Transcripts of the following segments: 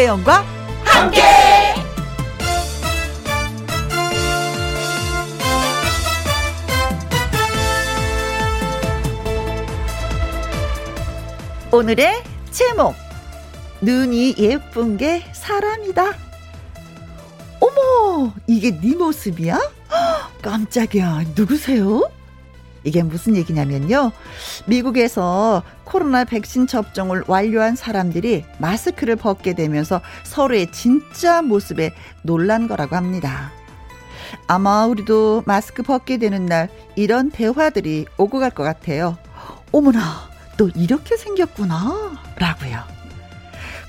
김혜영과 함께. 오늘의 제목 눈이 예쁜 게 사람이다. 어머, 이게 네 모습이야? 깜짝이야. 누구세요? 이게 무슨 얘기냐면요. 미국에서 코로나 백신 접종을 완료한 사람들이 마스크를 벗게 되면서 서로의 진짜 모습에 놀란 거라고 합니다. 아마 우리도 마스크 벗게 되는 날 이런 대화들이 오고 갈 것 같아요. 어머나, 또 이렇게 생겼구나. 라고요.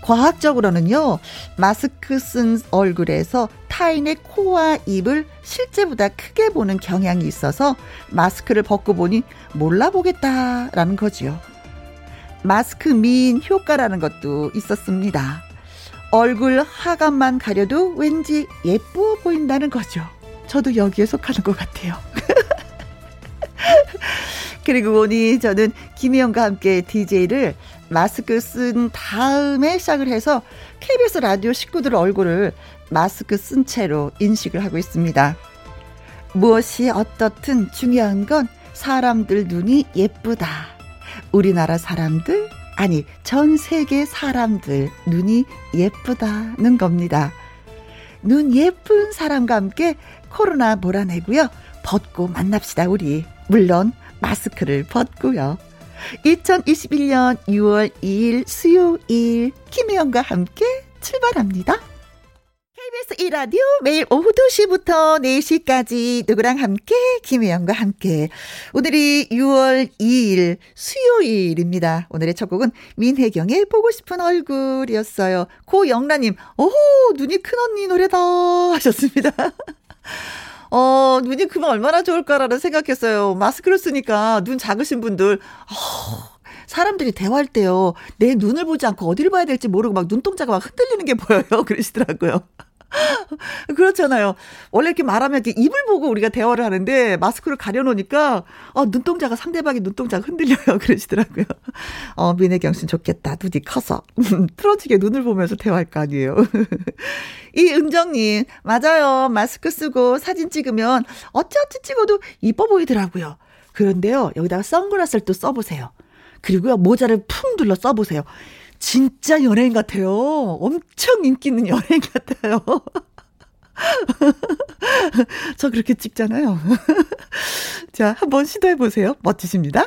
과학적으로는요, 마스크 쓴 얼굴에서 타인의 코와 입을 실제보다 크게 보는 경향이 있어서 마스크를 벗고 보니 몰라보겠다라는 거지요. 마스크 미인 효과라는 것도 있었습니다. 얼굴 하관만 가려도 왠지 예뻐 보인다는 거죠. 저도 여기에 속하는 것 같아요. 그리고 보니 저는 김희영과 함께 DJ를 마스크 쓴 다음에 시작을 해서 KBS 라디오 식구들 얼굴을 마스크 쓴 채로 인식을 하고 있습니다. 무엇이 어떻든 중요한 건 사람들 눈이 예쁘다. 우리나라 사람들, 아니, 전 세계 사람들 눈이 예쁘다는 겁니다. 눈 예쁜 사람과 함께 코로나 몰아내고요. 벗고 만납시다, 우리. 물론, 마스크를 벗고요. 2021년 6월 2일 수요일 김혜영과 함께 출발합니다. KBS 1라디오 매일 오후 2시부터 4시까지 누구랑 함께 김혜영과 함께 오늘이 6월 2일 수요일입니다. 오늘의 첫 곡은 민혜경의 보고 싶은 얼굴이었어요. 고영란님 오호 눈이 큰 언니 노래다 하셨습니다. 어, 눈이 크면 얼마나 좋을까라는 생각했어요. 마스크를 쓰니까 눈 작으신 분들, 어, 사람들이 대화할 때요. 내 눈을 보지 않고 어디를 봐야 될지 모르고 막 눈동자가 막 흔들리는 게 보여요. 그러시더라고요. 그렇잖아요. 원래 이렇게 말하면 이렇게 입을 보고 우리가 대화를 하는데 마스크를 가려놓으니까 어, 눈동자가 상대방의 눈동자가 흔들려요. 그러시더라고요. 어, 민혜경 씨는 좋겠다. 눈이 커서. 틀어지게 눈을 보면서 대화할 거 아니에요. 이은정님, 맞아요. 마스크 쓰고 사진 찍으면 어찌어찌 찍어도 이뻐 보이더라고요. 그런데요, 여기다가 선글라스를 또 써보세요. 그리고요, 모자를 푹 둘러 써보세요. 진짜 연예인 같아요. 엄청 인기 있는 연예인 같아요. 저 그렇게 찍잖아요. 자, 한번 시도해 보세요. 멋지십니다.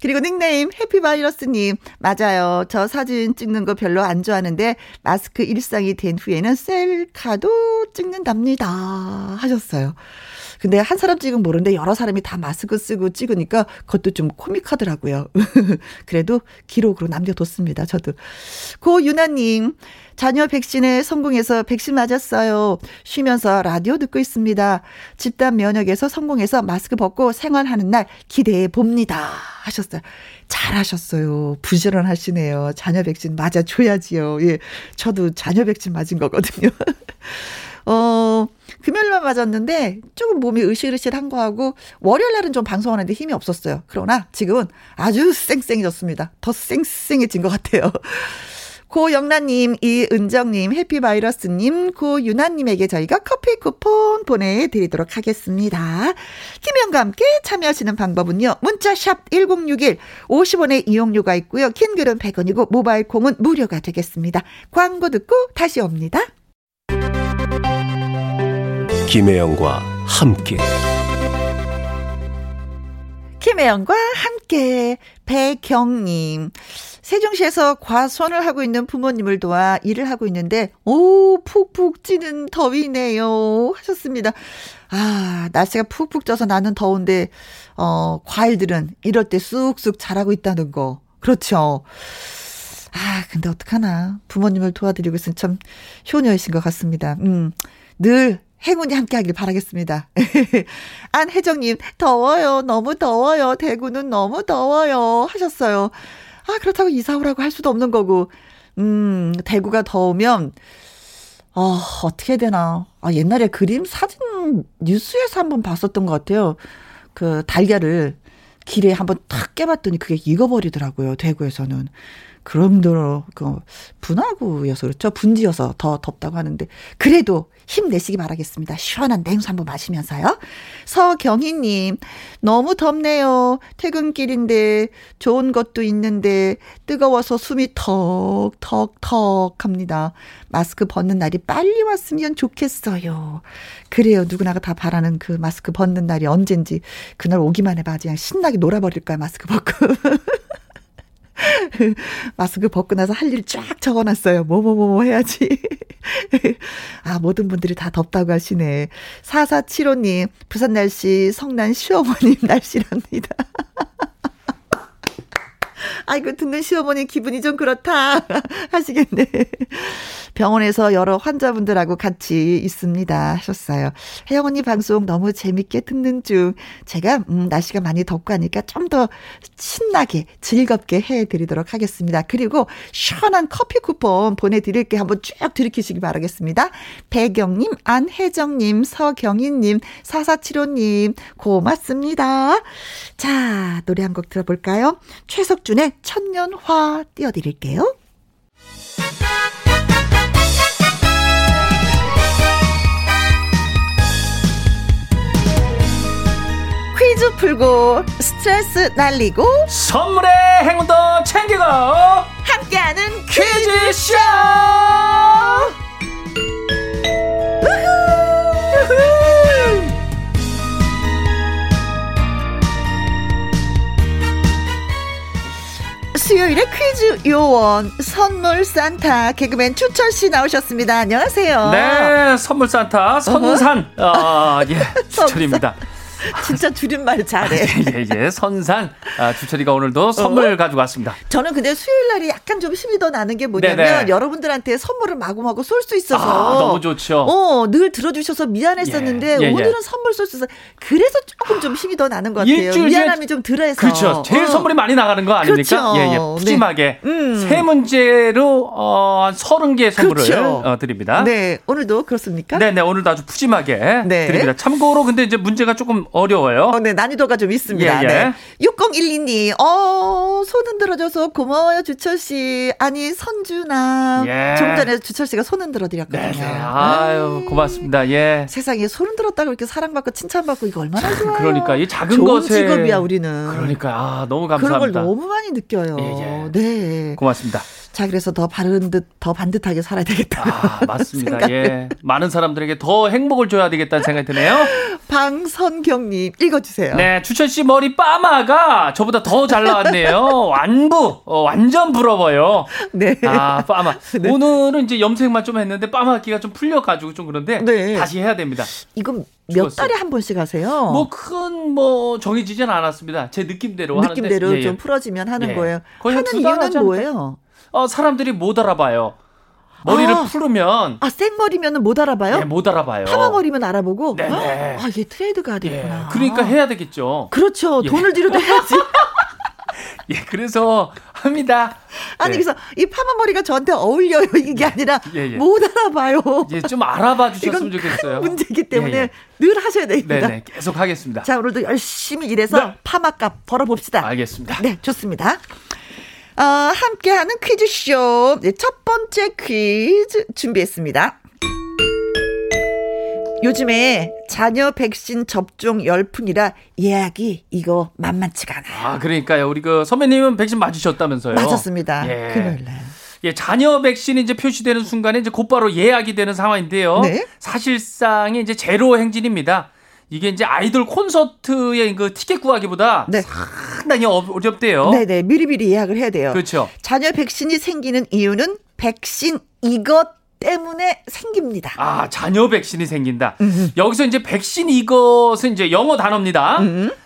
그리고 닉네임 해피바이러스님 맞아요. 저 사진 찍는 거 별로 안 좋아하는데 마스크 일상이 된 후에는 셀카도 찍는답니다 하셨어요. 근데 한 사람 찍은 모르는데 여러 사람이 다 마스크 쓰고 찍으니까 그것도 좀 코믹하더라고요. 그래도 기록으로 남겨뒀습니다. 저도. 고유나님, 자녀 백신에 성공해서 백신 맞았어요. 쉬면서 라디오 듣고 있습니다. 집단 면역에서 성공해서 마스크 벗고 생활하는 날 기대해 봅니다. 하셨어요. 잘하셨어요. 부지런하시네요. 자녀 백신 맞아줘야지요. 예. 저도 자녀 백신 맞은 거거든요. 어, 금요일만 맞았는데 조금 몸이 으실으실한 거하고 월요일 날은 좀 방송하는데 힘이 없었어요. 그러나 지금은 아주 쌩쌩해졌습니다. 더 쌩쌩해진 것 같아요. 고영란님, 이은정님, 해피바이러스님, 고유나님에게 저희가 커피 쿠폰 보내드리도록 하겠습니다. 김영과 함께 참여하시는 방법은요. 문자샵 1061, 50원의 이용료가 있고요. 킹글은 100원이고 모바일 콩은 무료가 되겠습니다. 광고 듣고 다시 옵니다. 김혜영과 함께. 김혜영과 함께. 배경님. 세종시에서 과수원을 하고 있는 부모님을 도와 일을 하고 있는데 오 푹푹 찌는 더위네요. 하셨습니다. 아 날씨가 푹푹 쪄서 나는 더운데 어 과일들은 이럴 때 쑥쑥 자라고 있다는 거. 그렇죠. 아 근데 어떡하나 부모님을 도와드리고 있으면 참 효녀이신 것 같습니다. 음 늘 행운이 함께 하길 바라겠습니다. 안혜정님, 더워요. 너무 더워요. 대구는 너무 더워요. 하셨어요. 아, 그렇다고 이사 오라고 할 수도 없는 거고. 음, 대구가 더우면, 어, 어떻게 되나. 아, 옛날에 그림 사진 뉴스에서 한번 봤었던 것 같아요. 그 달걀을 길에 한번 탁 깨봤더니 그게 익어버리더라고요. 대구에서는. 그런 정도로 그 분화구여서 그렇죠. 분지여서 더 덥다고 하는데 그래도 힘내시기 바라겠습니다. 시원한 냉수 한번 마시면서요. 서경희님, 너무 덥네요. 퇴근길인데 좋은 것도 있는데 뜨거워서 숨이 턱턱턱 합니다. 마스크 벗는 날이 빨리 왔으면 좋겠어요. 그래요. 누구나가 다 바라는 그 마스크 벗는 날이 언젠지 그날 오기만 해봐. 그냥 신나게 놀아버릴 거야, 마스크 벗고. 마스크 벗고 나서 할 일 쫙 적어놨어요. 뭐뭐뭐 해야지. 아, 모든 분들이 다 덥다고 하시네. 4475님, 부산 날씨, 성난 시어머님 날씨랍니다. 아이고, 듣는 시어머니 기분이 좀 그렇다. 하시겠네. 병원에서 여러 환자분들하고 같이 있습니다. 하셨어요. 혜영 언니 방송 너무 재밌게 듣는 중. 제가, 음, 날씨가 많이 덥고 하니까 좀 더 신나게, 즐겁게 해드리도록 하겠습니다. 그리고 시원한 커피 쿠폰 보내드릴게 한번 쭉 들이키시기 바라겠습니다. 배경님, 안혜정님, 서경희님, 4475님, 고맙습니다. 자, 노래 한 곡 들어볼까요? 최석 준의 천년화 띄워드릴게요. 퀴즈 풀고 스트레스 날리고 선물의 행운도 챙기고 함께하는 퀴즈쇼 수요일에 퀴즈 요원 선물 산타 개그맨 추철 씨 나오셨습니다. 안녕하세요. 네 선물 산타 선산 어, 예 추철입니다 진짜 줄임말 잘해. 예, 예, 선산 아, 주철이가 오늘도 선물 어? 가지고 왔습니다. 저는 근데 수요일 날이 약간 좀 힘이 더 나는 게 뭐냐면 네네. 여러분들한테 선물을 마구마구 쏠 수 있어서 아, 너무 좋죠. 어, 늘 들어주셔서 미안했었는데 예, 예, 예. 오늘은 선물 쏠 수 있어서 그래서 조금 좀 힘이 더 나는 것 같아요. 일주일 미안함이 좀 덜해서. 그렇죠. 제일 어. 선물이 많이 나가는 거 아닙니까? 그렇죠. 예, 예. 푸짐하게 음. 세 문제로 어, 한 서른 개의 선물을 그렇죠. 어, 드립니다. 네, 오늘도 그렇습니까? 네, 네, 오늘도 아주 푸짐하게 네. 드립니다. 참고로 근데 이제 문제가 조금 어려워요. 어, 네, 난이도가 좀 있습니다. 예, 예. 네. 6012님, 어, 손 흔 들어줘서 고마워요, 주철씨. 아니, 선주나. 예. 좀 전에 주철씨가 손 흔 들어 네, 드렸거든요. 네. 아유, 고맙습니다. 예. 세상에 손 흔 들었다고 이렇게 사랑받고 칭찬받고 이거 얼마나 좋아요. 그러니까 이 작은 좋은 것에 직업이야, 우리는. 그러니까 아, 너무 그런 걸 감사합니다. 너무 많이 느껴요. 예, 예. 네. 고맙습니다. 자, 그래서 더 바른 듯, 더 반듯하게 살아야 되겠다. 아, 맞습니다. 생각을. 예. 많은 사람들에게 더 행복을 줘야 되겠다는 생각이 드네요. 방선경님, 읽어주세요. 네, 주철 씨 머리 빠마가 저보다 더 잘 나왔네요. 완부, 어, 완전 부러워요. 네. 아, 빠마. 네. 오늘은 이제 염색만 좀 했는데 빠마기가 좀 풀려가지고 좀 그런데 네. 다시 해야 됩니다. 이건 몇. 달에 한 번씩 하세요? 뭐 큰뭐 정해지진 않았습니다. 제 느낌대로 느낌대로 하는데 예, 예. 좀 풀어지면 하는 예. 거예요. 하는 이유는? 뭐예요? 어, 사람들이 못 알아봐요. 머리를 아. 풀으면 아, 생머리면은 못 알아봐요? 예, 못 알아봐요. 파마머리면 알아보고? 네네. 아, 이게 트레이드가 예, 되겠구나. 그러니까 해야 되겠죠. 그렇죠. 예. 돈을 들여도 해야지. 예, 그래서 합니다. 아니, 네. 그래서 이 파마머리가 저한테 어울려요. 이게 아니라 예, 예. 못 알아봐요. 예, 좀 알아봐 주셨으면 좋겠어요. 큰 문제이기 때문에 예, 예. 늘 하셔야 됩니다. 네네, 계속 하겠습니다. 자, 오늘도 열심히 일해서 네. 파마값 벌어봅시다. 알겠습니다. 네, 좋습니다. 어, 함께하는 퀴즈쇼. 네, 첫 번째 퀴즈 준비했습니다. 요즘에 자녀 백신 접종 열풍이라 예약이 이거 만만치가 않아요. 아, 그러니까요. 우리 그 선배님은 백신 맞으셨다면서요? 맞았습니다. 예. 금요일 날. 예, 자녀 백신이 이제 표시되는 순간에 이제 곧바로 예약이 되는 상황인데요. 네. 사실상의 이제 제로 행진입니다. 이게 이제 아이돌 콘서트의 그 티켓 구하기보다 네. 상당히 어- 어렵대요. 네네, 미리미리 예약을 해야 돼요. 그렇죠. 자녀 백신이 생기는 이유는 백신 이것 때문에 생깁니다. 아, 자녀 백신이 생긴다. 여기서 이제 백신 이것은 이제 영어 단어입니다.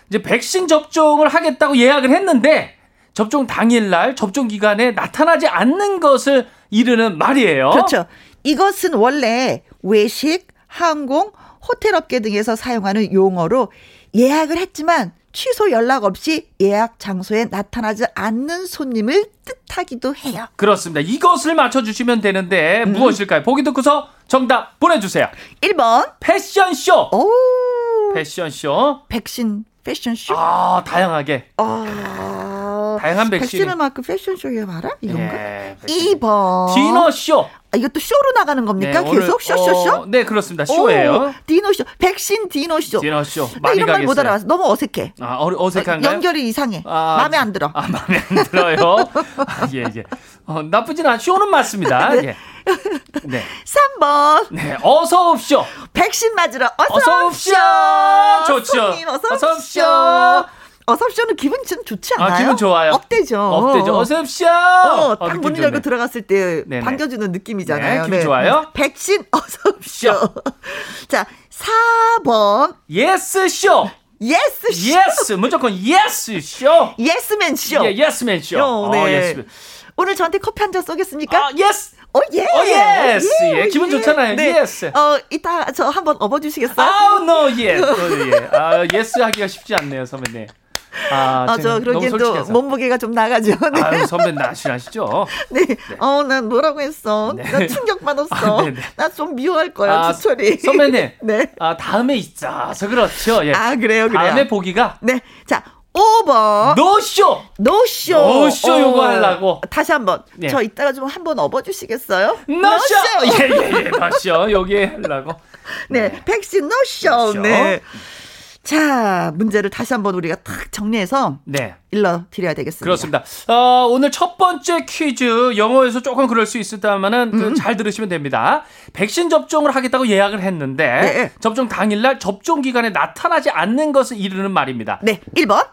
이제 백신 접종을 하겠다고 예약을 했는데 접종 당일날 접종 기간에 나타나지 않는 것을 이르는 말이에요. 그렇죠. 이것은 원래 외식, 항공, 호텔 업계 등에서 사용하는 용어로 예약을 했지만 취소 연락 없이 예약 장소에 나타나지 않는 손님을 뜻하기도 해요. 그렇습니다. 이것을 맞춰주시면 되는데 무엇일까요? 보기 듣고서 정답 보내주세요. 1번. 패션쇼. 오. 패션쇼. 백신 패션쇼. 아, 다양하게. 아. 네, 다양한 백신. 백신 을 맞고 패션쇼에 봐라? 이건가? 네, 2번. 디너쇼. 아, 이것도 쇼로 나가는 겁니까? 네, 계속 쇼쇼쇼? 어, 네, 그렇습니다. 쇼예요. 디노쇼. 백신. 디너쇼. 나 많이 이런 말 못. 알아봤어. 너무 어색해. 아, 어, 어색한가요? 연결이 이상해. 아, 마음에 안 들어. 아, 마음에 안 들어요. 아, 예, 예. 어, 나쁘진 않, 쇼는 맞습니다. 예. 네. 3번. 네. 어서 옵쇼. 백신 맞으러 어서, 어서 옵쇼. 옵쇼. 좋죠. 손님 어서, 옵쇼. 어서 옵쇼는 기분 좀 좋지 않아요? 아, 기분 좋아요. 업되죠. 업되죠. 어서 옵쇼. 어, 딱 느낌 문을 좋네. 열고 들어갔을 때 네네. 반겨주는 느낌이잖아요. 네, 기분 좋아요. 백신 어서 옵쇼. 자, 4번. yes 쇼. yes 쇼. yes. 무조건 yes 쇼. 예스맨 쇼. 예, 예스맨 쇼. 어, 네. 어, yes. 오늘 저한테 커피 한 잔 쏘겠습니까? 아, yes. 어, 예. 어, yes. 예, 기분 좋잖아요. 네. yes. 어, 이따 저 한번 업어 주시겠어요? 아우, no 예. 또 예. 아, yes 하기가 쉽지 않네요, 선배님. 아, 아, 저 그러기엔 또. 몸무게가 좀 나가죠. 네. 아유, 선배 나시나시죠? 네. 어, 난 뭐라고 했어? 네. 나 충격 받았어. 아, 네네. 나좀 미워할 거야, 아, 주철이. 선배님. 네. 아, 다음에 있어서 그렇죠. 예. 아, 그래요, 그래요. 다음에 보기가 네. 자, 5번. 노쇼. 노쇼. 노쇼 요거 하려고. 다시 한 번. 네. 저 이따가 좀 한 번 업어주시겠어요? 노쇼. 예, 예, 예. 노쇼. 여기 하려고. 네. 백신 노쇼. 노쇼. 네. 자, 문제를 다시 한번 우리가 탁 정리해서 네. 일러 드려야 되겠습니다. 그렇습니다. 어, 오늘 첫 번째 퀴즈 영어에서 조금 그럴 수 있었다면은 그 음. 잘 들으시면 됩니다. 백신 접종을 하겠다고 예약을 했는데 네. 접종 당일날 접종 기간에 나타나지 않는 것을 이르는 말입니다. 네. 1번,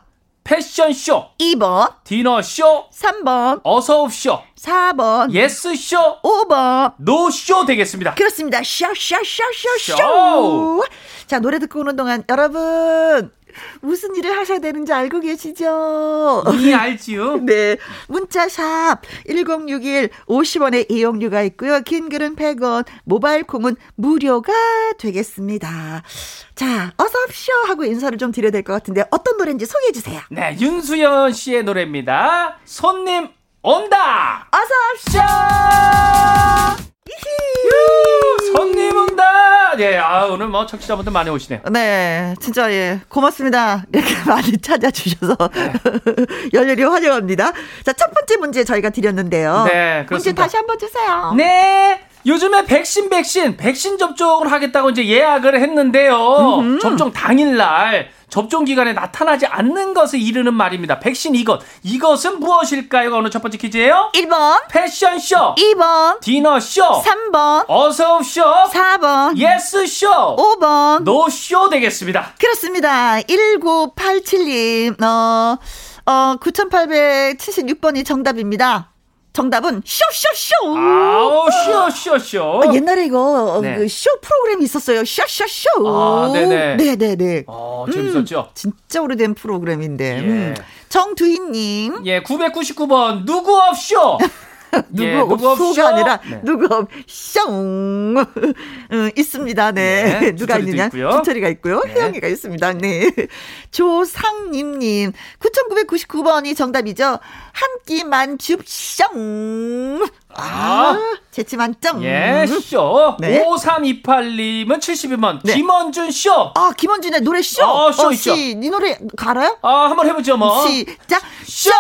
패션쇼, 2번, 디너쇼, 3번, 어서옵쇼, 4번, 예스쇼, 5번. 노쇼 되겠습니다. 그렇습니다. 쇼쇼쇼쇼쇼. 쇼. 자, 노래 듣고 오는 동안 여러분 무슨 일을 하셔야 되는지 알고 계시죠? 이 알지요? 네. 문자샵 1061 50원의 이용료가 있고요. 긴 글은 100원, 모바일 콩은 무료가 되겠습니다. 자, 어서 옵쇼 하고 인사를 좀 드려야 될 것 같은데 어떤 노래인지 소개해 주세요. 네, 윤수연 씨의 노래입니다. 손님 온다. 어서. 유, 손님 온다. 예, 아 오늘 뭐 청취자분들 많이 오시네요. 네, 진짜 예 고맙습니다. 이렇게 많이 찾아주셔서 네. 열렬히 환영합니다. 자, 첫 번째 문제 저희가 드렸는데요. 네, 문제 그렇습니다. 다시 한번 주세요. 네. 요즘에 백신 백신 백신 접종을 하겠다고 이제 예약을 했는데요. 접종 당일날 접종 기간에 나타나지 않는 것을 이르는 말입니다. 백신 이것 이것은 무엇일까요? 오늘 첫 번째 퀴즈예요. 1번, 패션쇼, 2번, 디너쇼, 3번, 어서옵쇼, 4번, 예스쇼, 5번. 노쇼 되겠습니다. 그렇습니다. 1987님, 어, 어, 9876번이 정답입니다. 정답은 쇼쇼쇼. 아우 쇼쇼쇼. 어, 옛날에 이거 네. 그쇼 프로그램이 있었어요. 쇼쇼쇼. 아, 네네. 네네네. 어, 재밌었죠? 진짜 오래된 프로그램인데. 예. 음. 정두희님. 예, 999번 누구 없쇼. 누구 예, 누구 없소가? 아니라 네. 누구 없쇼 음, 있습니다. 네, 네, 누가 있느냐? 있고요. 주철이가 있고요. 네. 혜영이가 있습니다. 네, 조상님님 9,999번이 정답이죠. 한 끼만 줍쇼. 아, 재치 만점. 예, 쇼. 네. 5328님은 72번. 네. 김원준 쇼. 아, 김원준의 노래 쇼. 어, 쇼 있죠. 씨, 네 노래 알아요? 아, 한번 해보죠, 뭐. 시작. 쇼!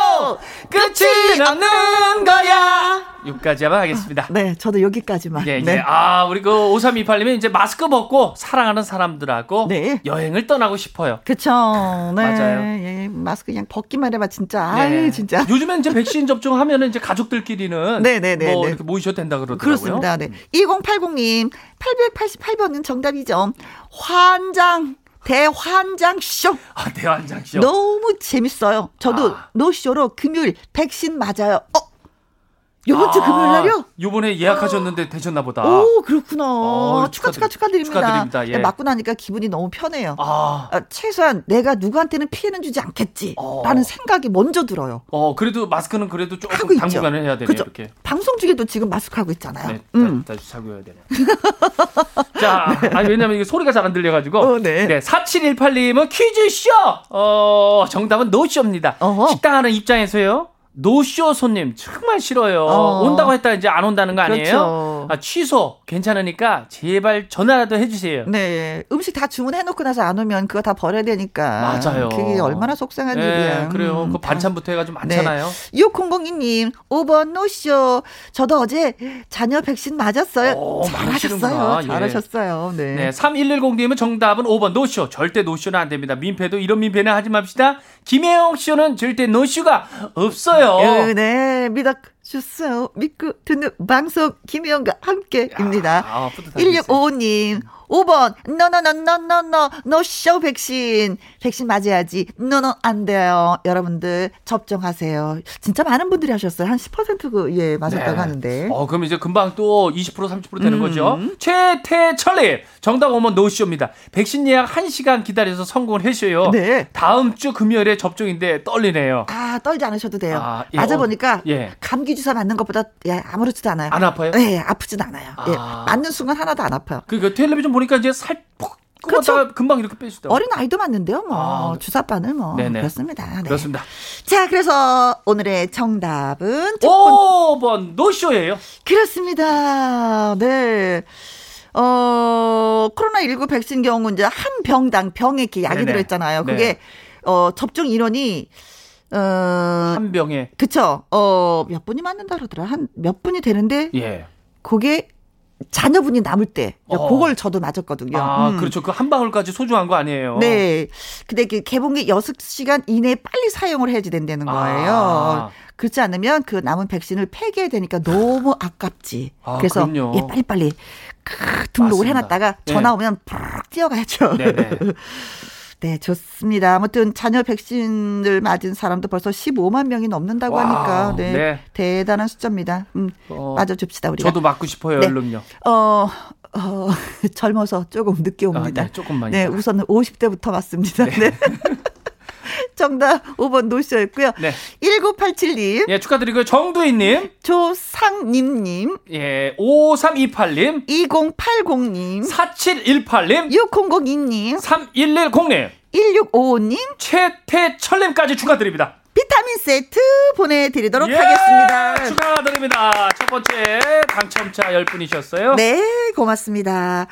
끝이 없는 거야! 여기까지 한번 하겠습니다. 네, 저도 여기까지만. 예, 예. 네. 아, 우리 그 5328님이 이제 마스크 벗고 사랑하는 사람들하고 네. 여행을 떠나고 싶어요. 그쵸. 네. 맞아요. 예, 마스크 그냥 벗기만 해봐, 진짜. 네. 아유, 진짜. 요즘엔 이제 백신 접종하면은 이제 가족들끼리는 네네네, 뭐 네. 이렇게 모이셔도 된다 그러더라고요. 그렇습니다. 네. 2080님, 888번은 정답이죠. 환장, 대환장 쇼. 아, 대환장 쇼. 너무 재밌어요. 저도 아. 노쇼로 금요일 백신 맞아요. 어? 요번 주 금요일 날요? 요번에 예약하셨는데 되셨나 보다. 오, 그렇구나. 어, 축하, 축하, 축하드립- 축하드립니다. 축하드립니다. 예. 네, 맞고 나니까 기분이 너무 편해요. 아. 아, 최소한 내가 누구한테는 피해는 주지 않겠지. 어. 라는 생각이 먼저 들어요. 어, 그래도 마스크는 그래도 하고 조금 있죠. 당분간은 해야 되네요, 그죠? 이렇게. 방송 중에도 지금 마스크 하고 있잖아요. 네, 음. 다, 다시 사고 해야 되네. 자, 아니, 왜냐면 이게 소리가 잘 안 들려가지고. 어, 네. 4718님은 퀴즈쇼! 어, 정답은 노쇼입니다. 어허. 식당 하는 입장에서요. 노쇼 손님 정말 싫어요. 어. 온다고 했다 이제 안 온다는 거 아니에요? 그렇죠. 아, 취소 괜찮으니까 제발 전화라도 해주세요. 네, 음식 다 주문해놓고 나서 안 오면 그거 다 버려야 되니까. 맞아요. 그게 얼마나 속상한 네, 일이야. 그래요. 음, 그 반찬부터 해가지고 많잖아요. 네. 6002님 5번 노쇼. 저도 어제 자녀 백신 맞았어요. 오, 잘하셨어요. 예. 잘하셨어요. 네. 네. 3110님은 정답은 5번 노쇼. 절대 노쇼는 안 됩니다. 민폐도 이런 민폐는 하지 맙시다. 김혜영 쇼는 절대 노쇼가 없어요. 네, 믿어 주세요. 믿고 듣는 방송 김혜영과 함께입니다. 아, 1655님. 5번, 너너너너너너, 노쇼 백신. 백신 맞아야지. 너너 안 돼요. 여러분들, 접종하세요. 진짜 많은 분들이 하셨어요. 한 10%그, 예, 맞았다고 네. 하는데. 어, 그럼 이제 금방 또 20%, 30% 되는 음. 거죠. 최태철님, 정답 오면 노쇼입니다. 백신 예약 1시간 기다려서 성공을 하셔요. 네. 다음 주 금요일에 접종인데 떨리네요. 아, 떨지 않으셔도 돼요. 아, 예. 맞아보니까, 예. 감기 주사 맞는 것보다, 예, 아무렇지도 않아요. 안 아파요? 네, 아프진 않아요. 예, 아. 예. 맞는 순간 하나도 안 아파요. 그, 텔레비전 보니까 이제 살 그렇죠. 금방 이렇게 빼시다. 어린 아이도 맞는데요, 뭐 아, 주사바늘 뭐 네네. 그렇습니다. 네. 그렇습니다. 자, 그래서 오늘의 정답은 5번 노쇼예요. 그렇습니다. 네. 어, 코로나19 백신 경우 이제 한 병당 병에 이렇게 약이 들어 있잖아요. 그게 네. 어, 접종 인원이 어, 한 병에 그쵸. 어, 몇 분이 맞는다 그러더라. 한 몇 분이 되는데 예. 그게 자녀분이 남을 때 어. 그걸 저도 맞았거든요. 아, 음. 그렇죠. 그 한 방울까지 소중한 거 아니에요. 네. 근데 그 개봉기 6시간 이내에 빨리 사용을 해야지 된다는 거예요. 아. 그렇지 않으면 그 남은 백신을 폐기해야 되니까 너무 아깝지. 아, 그래서 예, 빨리빨리 등록을 맞습니다. 해놨다가 전화 네. 오면 푹 뛰어가야죠. 네네. 네. 네, 좋습니다. 아무튼 자녀 백신을 맞은 사람도 벌써 15만 명이 넘는다고 와, 하니까 네, 네, 대단한 숫자입니다. 음, 어, 맞아줍시다 우리가. 저도 맞고 싶어요, 네. 얼른요. 어, 어, 젊어서 조금 늦게 옵니다. 아, 네, 조금만. 네, 우선은 50대부터 맞습니다. 네. 네. 정답 5번 노쇼였고요. 네. 1987님. 예, 축하드리고요. 정두희님. 조상님님. 예, 5328님. 2080님. 4718님. 6002님. 3110님. 1655님. 최태철님까지 축하드립니다. 비타민 세트 보내드리도록 예, 하겠습니다. 축하드립니다. 첫 번째 당첨자 10분이셨어요. 네, 고맙습니다.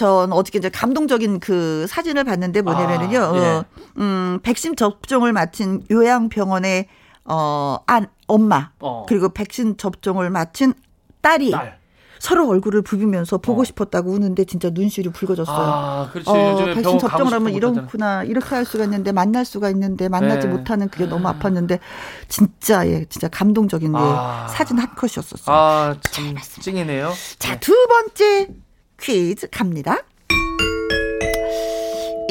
전 어떻게 이제 감동적인 그 사진을 봤는데 뭐냐면은요. 아, 예. 어, 음, 백신 접종을 마친 요양병원의 어, 안 엄마 어. 그리고 백신 접종을 마친 딸이 딸. 서로 얼굴을 부비면서 보고 어. 싶었다고 우는데 진짜 눈시울이 붉어졌어요. 아, 그렇지. 어, 백신 접종을 하면 이렇구나. 이렇게 할 수가 있는데 만날 수가 있는데 만나지 네. 못하는 그게 너무 아팠는데 진짜 예, 진짜 감동적인 아. 예, 사진 한 컷이었었어요. 아, 참 찡이네요. 자, 네. 두 번째 퀴즈 갑니다.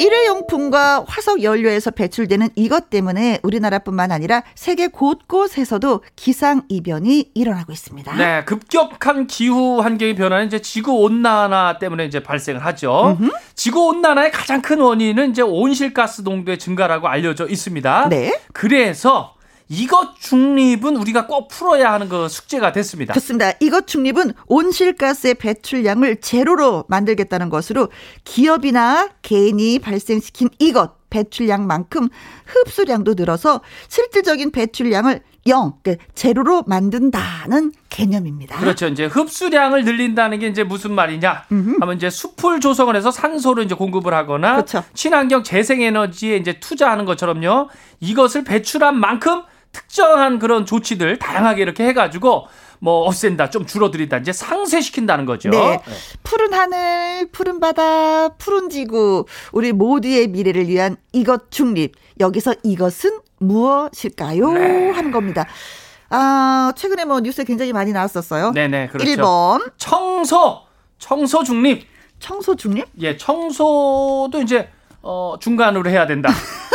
일회용품과 화석 연료에서 배출되는 이것 때문에 우리나라뿐만 아니라 세계 곳곳에서도 기상 이변이 일어나고 있습니다. 네, 급격한 기후 환경의 변화는 이제 지구 온난화 때문에 이제 발생을 하죠. 음흠. 지구 온난화의 가장 큰 원인은 이제 온실가스 농도의 증가라고 알려져 있습니다. 네. 그래서 이것 중립은 우리가 꼭 풀어야 하는 그 숙제가 됐습니다. 좋습니다. 이것 중립은 온실가스의 배출량을 제로로 만들겠다는 것으로 기업이나 개인이 발생시킨 이것 배출량만큼 흡수량도 늘어서 실질적인 배출량을 0, 그러니까 제로로 만든다는 개념입니다. 그렇죠. 이제 흡수량을 늘린다는 게 이제 무슨 말이냐? 음흠. 하면 이제 숲을 조성을 해서 산소를 이제 공급을 하거나 그렇죠. 친환경 재생 에너지에 이제 투자하는 것처럼요. 이것을 배출한 만큼 특정한 그런 조치들 다양하게 이렇게 해가지고 뭐 없앤다, 좀 줄어들인다, 이제 상쇄시킨다는 거죠. 네. 네. 푸른 하늘, 푸른 바다, 푸른 지구, 우리 모두의 미래를 위한 이것 중립. 여기서 이것은 무엇일까요? 네. 하는 겁니다. 아, 최근에 뭐 뉴스에 굉장히 많이 나왔었어요. 네네, 그렇죠. 1번. 청소, 청소 중립. 청소 중립? 예, 청소도 이제, 어, 중간으로 해야 된다.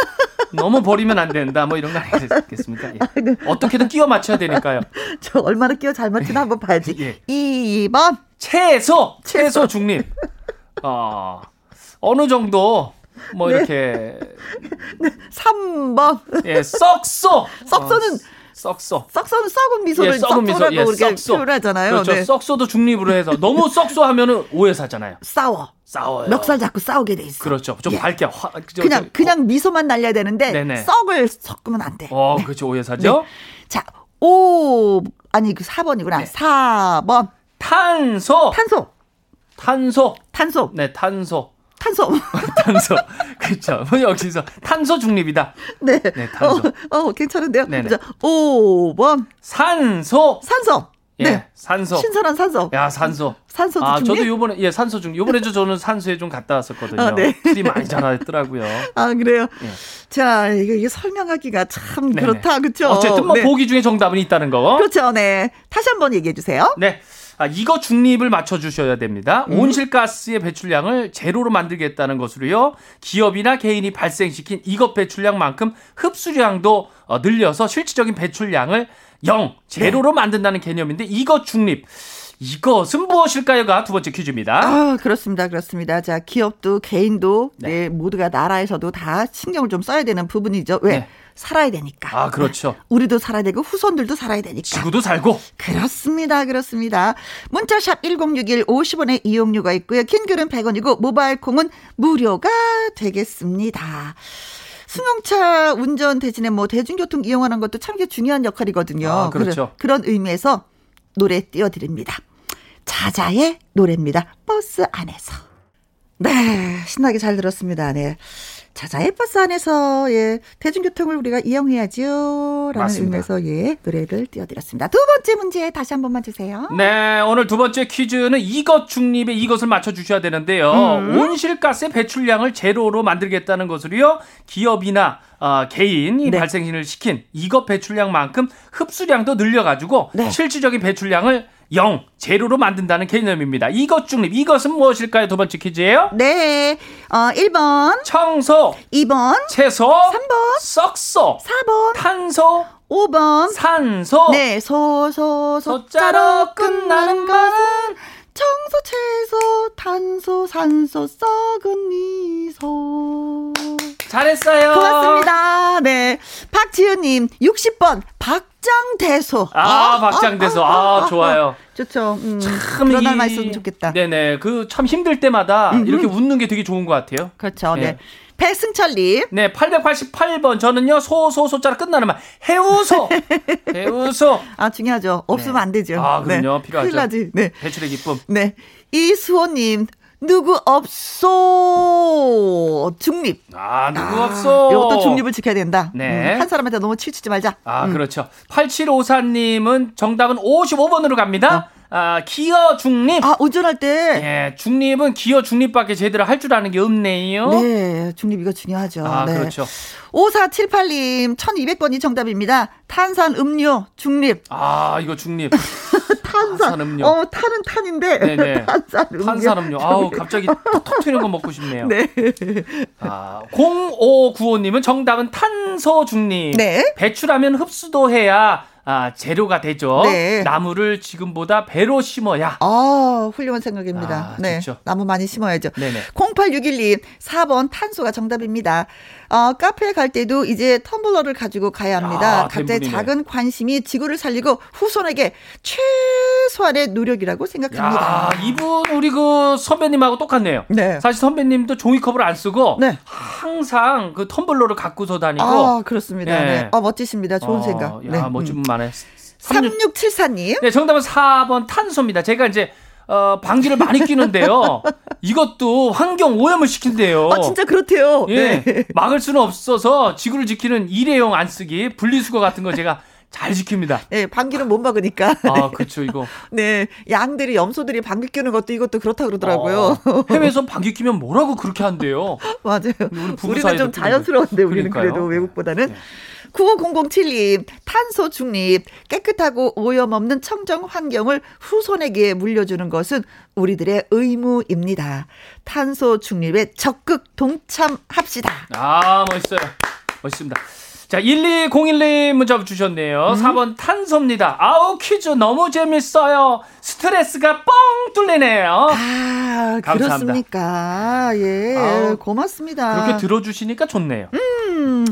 너무 버리면 안 된다. 뭐 이런 거 아니겠습니까? 예. 어떻게든 끼워 맞춰야 되니까요. 저 얼마나 끼워 잘 맞추나 한번 봐야지. 예. 2번. 채소. 채소 중립. 어, 어느 정도 뭐 네. 이렇게 네. 3번. 예, 썩소. 썩소는 어, 썩소. 썩소는 썩은 미소를 예, 썩은 미소. 예, 썩소. 표현하잖아요. 그렇죠. 네. 썩소도 중립으로 해서 너무 썩소 하면은 오해 사잖아요. 싸워. 싸워요. 멱살 잡고 싸우게 돼 있어. 그렇죠. 좀 예. 밝게 화, 저, 그냥 저, 그냥 미소만 날려야 되는데 네네. 썩을 섞으면 안 돼. 어, 네. 그렇죠. 오해사죠. 자, 5 아니 그 4번이구나. 네. 4번 탄소. 탄소. 탄소. 탄소. 네, 탄소. 탄소. 탄소. 그렇죠. 뭐 여기서 탄소 중립이다. 네. 네, 탄소. 어, 어 괜찮은데요? 네네. 자, 5번 산소. 산소. 예, 네. 산소. 신선한 산소. 야, 산소. 산소도 아, 중립? 저도 요번에 예, 산소 중. 요번에도 저는 산소에 좀 갔다 왔었거든요. 아, 네. 풀이 많이 자라더라고요. 아, 그래요? 예. 자, 이거, 이게 설명하기가 참 네네. 그렇다. 그쵸? 어쨌든 뭐 네. 보기 중에 정답은 있다는 거. 그렇죠. 네. 다시 한번 얘기해 주세요. 네. 아, 이거 중립을 맞춰 주셔야 됩니다. 음. 온실가스의 배출량을 제로로 만들겠다는 것으로요. 기업이나 개인이 발생시킨 이것 배출량만큼 흡수량도 어, 늘려서 실질적인 배출량을 0, 제로로 네. 만든다는 개념인데 이것 중립. 이것은 무엇일까요가 두 번째 퀴즈입니다. 아, 그렇습니다. 그렇습니다. 자, 기업도 개인도 네. 네. 모두가 나라에서도 다 신경을 좀 써야 되는 부분이죠. 왜? 네. 살아야 되니까. 아, 그렇죠. 우리도 살아야 되고 후손들도 살아야 되니까. 지구도 살고 그렇습니다. 그렇습니다. 문자샵 1061 50원의 이용료가 있고요. 긴 글은 100원이고 모바일 콩은 무료가 되겠습니다. 승용차 운전 대신에 뭐 대중교통 이용하는 것도 참 중요한 역할이거든요. 아, 그렇죠. 그런 의미에서 노래 띄워드립니다. 자자의 노래입니다. 버스 안에서. 네, 신나게 잘 들었습니다. 네. 자자의 버스 안에서, 예, 대중교통을 우리가 이용해야죠. 라는 맞습니다. 의미에서, 예, 노래를 띄워드렸습니다. 두 번째 문제 다시 한 번만 주세요. 네, 오늘 두 번째 퀴즈는 이것 중립에 이것을 맞춰 주셔야 되는데요. 음. 온실가스의 배출량을 제로로 만들겠다는 것으로요. 기업이나 어, 개인이 네. 발생을 시킨 이것 배출량만큼 흡수량도 늘려가지고 네. 실질적인 배출량을 0, 제로로 만든다는 개념입니다. 이것 중립, 이것은 무엇일까요? 두 번째 퀴즈예요. 네, 어, 1번, 청소, 2번, 채소, 3번, 썩소, 4번, 탄소, 5번. 산소. 네, 소, 소, 소자로 소자로 끝나는 것은 청소, 채소, 탄소, 산소, 썩은 미소. 잘했어요. 고맙습니다. 네. 박지은님, 60번, 박장대소. 아, 박장대소. 아, 좋아요. 좋죠. 음, 참 그런 이- 날만 있으면 좋겠다. 네네. 그 참 힘들 때마다 이렇게 웃는 게 되게 좋은 것 같아요. 그렇죠. 네. 네. 배승철님, 네, 888번. 저는요, 소, 소, 소자로 끝나는 말. 해우소! 해우소! 아, 중요하죠. 없으면 네. 안 되죠. 아, 그럼요. 필요하죠. 큰일 나지. 네. 배출의 기쁨. 네. 이수호님, 누구 없소. 중립. 아, 누구 아, 없어. 이것도 중립을 지켜야 된다. 네. 음, 한 사람한테 너무 치우치지 말자. 아, 음. 그렇죠. 8754님은 정답은 55번으로 갑니다. 아, 기어 중립. 아, 운전할 때. 예, 중립은 기어 중립밖에 제대로 할 줄 아는 게 없네요. 네, 중립 이거 중요하죠. 아, 네. 그렇죠. 5478님, 1200번이 정답입니다. 탄산 음료, 중립. 아, 이거 중립. 탄산. 탄산 음료. 어, 탄은 탄인데. 네네. 탄산 음료. 탄산 음료. 아우, 중립. 갑자기 톡 튀는 거 먹고 싶네요. 네. 아, 0595님은 정답은 탄소 중립. 네. 배출하면 흡수도 해야 아, 재료가 되죠. 네. 나무를 지금보다 배로 심어야. 아, 훌륭한 생각입니다. 아, 네. 좋죠. 나무 많이 심어야죠. 네네. 0861님, 4번 탄소가 정답입니다. 어, 카페에 갈 때도 이제 텀블러를 가지고 가야 합니다. 아, 각자의 분이네. 작은 관심이 지구를 살리고 후손에게 최소한의 노력이라고 생각합니다. 야, 이분 우리 그 선배님하고 똑같네요. 네. 사실 선배님도 종이컵을 안 쓰고 네. 항상 그 텀블러를 갖고서 다니고 아, 그렇습니다. 네. 네. 어, 멋지십니다. 좋은 어, 생각. 야, 네. 멋진 음. 분 많네. 36 3674님. 네, 정답은 4번 탄소입니다. 제가 이제 어, 방귀를 많이 뀌는데요. 이것도 환경 오염을 시킨대요. 아, 진짜 그렇대요. 예. 네. 막을 수는 없어서 지구를 지키는 일회용 안 쓰기, 분리수거 같은 거 제가 잘 지킵니다. 네, 방귀는 못 막으니까. 아, 그렇죠, 이거. 네, 양들이 염소들이 방귀 뀌는 것도 이것도 그렇다 그러더라고요. 어, 해외에서 방귀 끼면 뭐라고 그렇게 한대요. 맞아요. 우리 우리는 좀 자연스러운데 우리는 그러니까요. 그래도 외국보다는. 네. 950072님, 탄소 중립, 깨끗하고 오염 없는 청정 환경을 후손에게 물려주는 것은 우리들의 의무입니다. 탄소 중립에 적극 동참합시다. 아, 멋있어요. 멋있습니다. 자, 1201님 문자 주셨네요. 음? 4번 탄소입니다. 아우, 퀴즈 너무 재밌어요. 스트레스가 뻥 뚫리네요. 아, 감사합니다. 그렇습니까? 예, 아우, 고맙습니다. 그렇게 들어주시니까 좋네요. 음,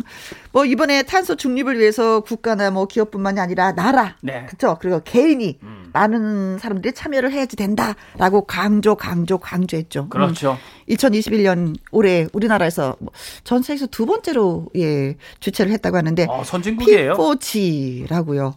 뭐 이번에 탄소 중립을 위해서 국가나 뭐 기업뿐만이 아니라 나라, 네. 그렇죠. 그리고 개인이 음. 많은 사람들이 참여를 해야지 된다라고 강조, 강조, 강조했죠. 그렇죠. 음. 2021년 올해 우리나라에서 뭐전 세계에서 두 번째로 예 주최를 했다고 하는데 어, 선진국이에요. 피포치라고요.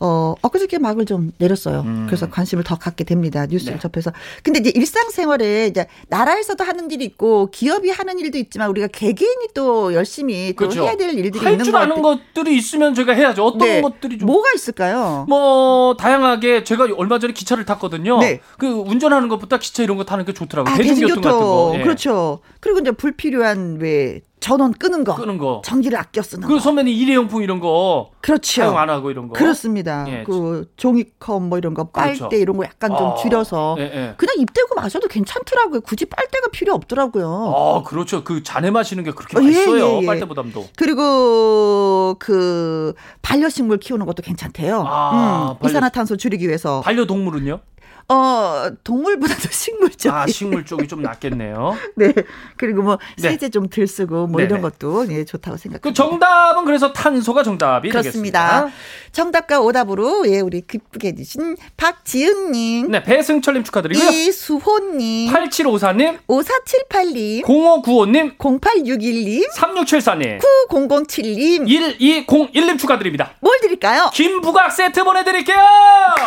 어, 엊그저께 막을 좀 내렸어요. 음. 그래서 관심을 더 갖게 됩니다. 뉴스를 네. 접해서. 근데 이제 일상생활에 이제 나라에서도 하는 일이 있고 기업이 하는 일도 있지만 우리가 개개인이 또 열심히 또 그렇죠. 해야 될 일들이 있는 줄 아는 것들이 있으면 제가 해야죠. 어떤 네. 것들이 좀. 뭐가 있을까요? 뭐, 다양하게 제가 얼마 전에 기차를 탔거든요. 네. 그 운전하는 것보다 기차 이런 거 타는 게 좋더라고요. 아, 대중교통, 대중교통 같은 거. 예. 그렇죠. 그리고 이제 불필요한 왜 전원 끄는 거. 끄는 거. 전기를 아껴 쓰는 그 선배님 일회용품 이런 거. 그렇죠. 사용 안 하고 이런 거. 그렇습니다. 예. 그 종이컵 뭐 이런 거 빨대 그렇죠. 이런 거 약간 아. 좀 줄여서 예, 예. 그냥 입 대고 마셔도 괜찮더라고요. 굳이 빨대가 필요 없더라고요. 아, 그렇죠. 그 잔에 마시는 게 그렇게 어, 맛있어요. 예, 예, 예. 빨대보담도. 그리고 그 반려식물 키우는 것도 괜찮대요. 아, 음, 반려... 이산화탄소 줄이기 위해서. 반려동물은요? 어, 동물보다도 식물 쪽. 아, 식물 쪽이 좀 낫겠네요. 네. 그리고 뭐 네. 세제 좀덜 쓰고 뭐 네네. 이런 것도 예, 좋다고 생각합니다. 그 정답은 그래서 탄소가 정답이 그렇습니다. 되겠습니다. 정답과 오답으로 예, 우리 기쁘게 해주신 박지은 님. 네, 배승철 님 축하드리고요. 이수호 님. 8754 님. 5478 님. 0595 님. 0861 님. 3674 님. 9007 님. 1201 님 축하드립니다. 뭘 드릴까요? 김부각 세트 보내 드릴게요.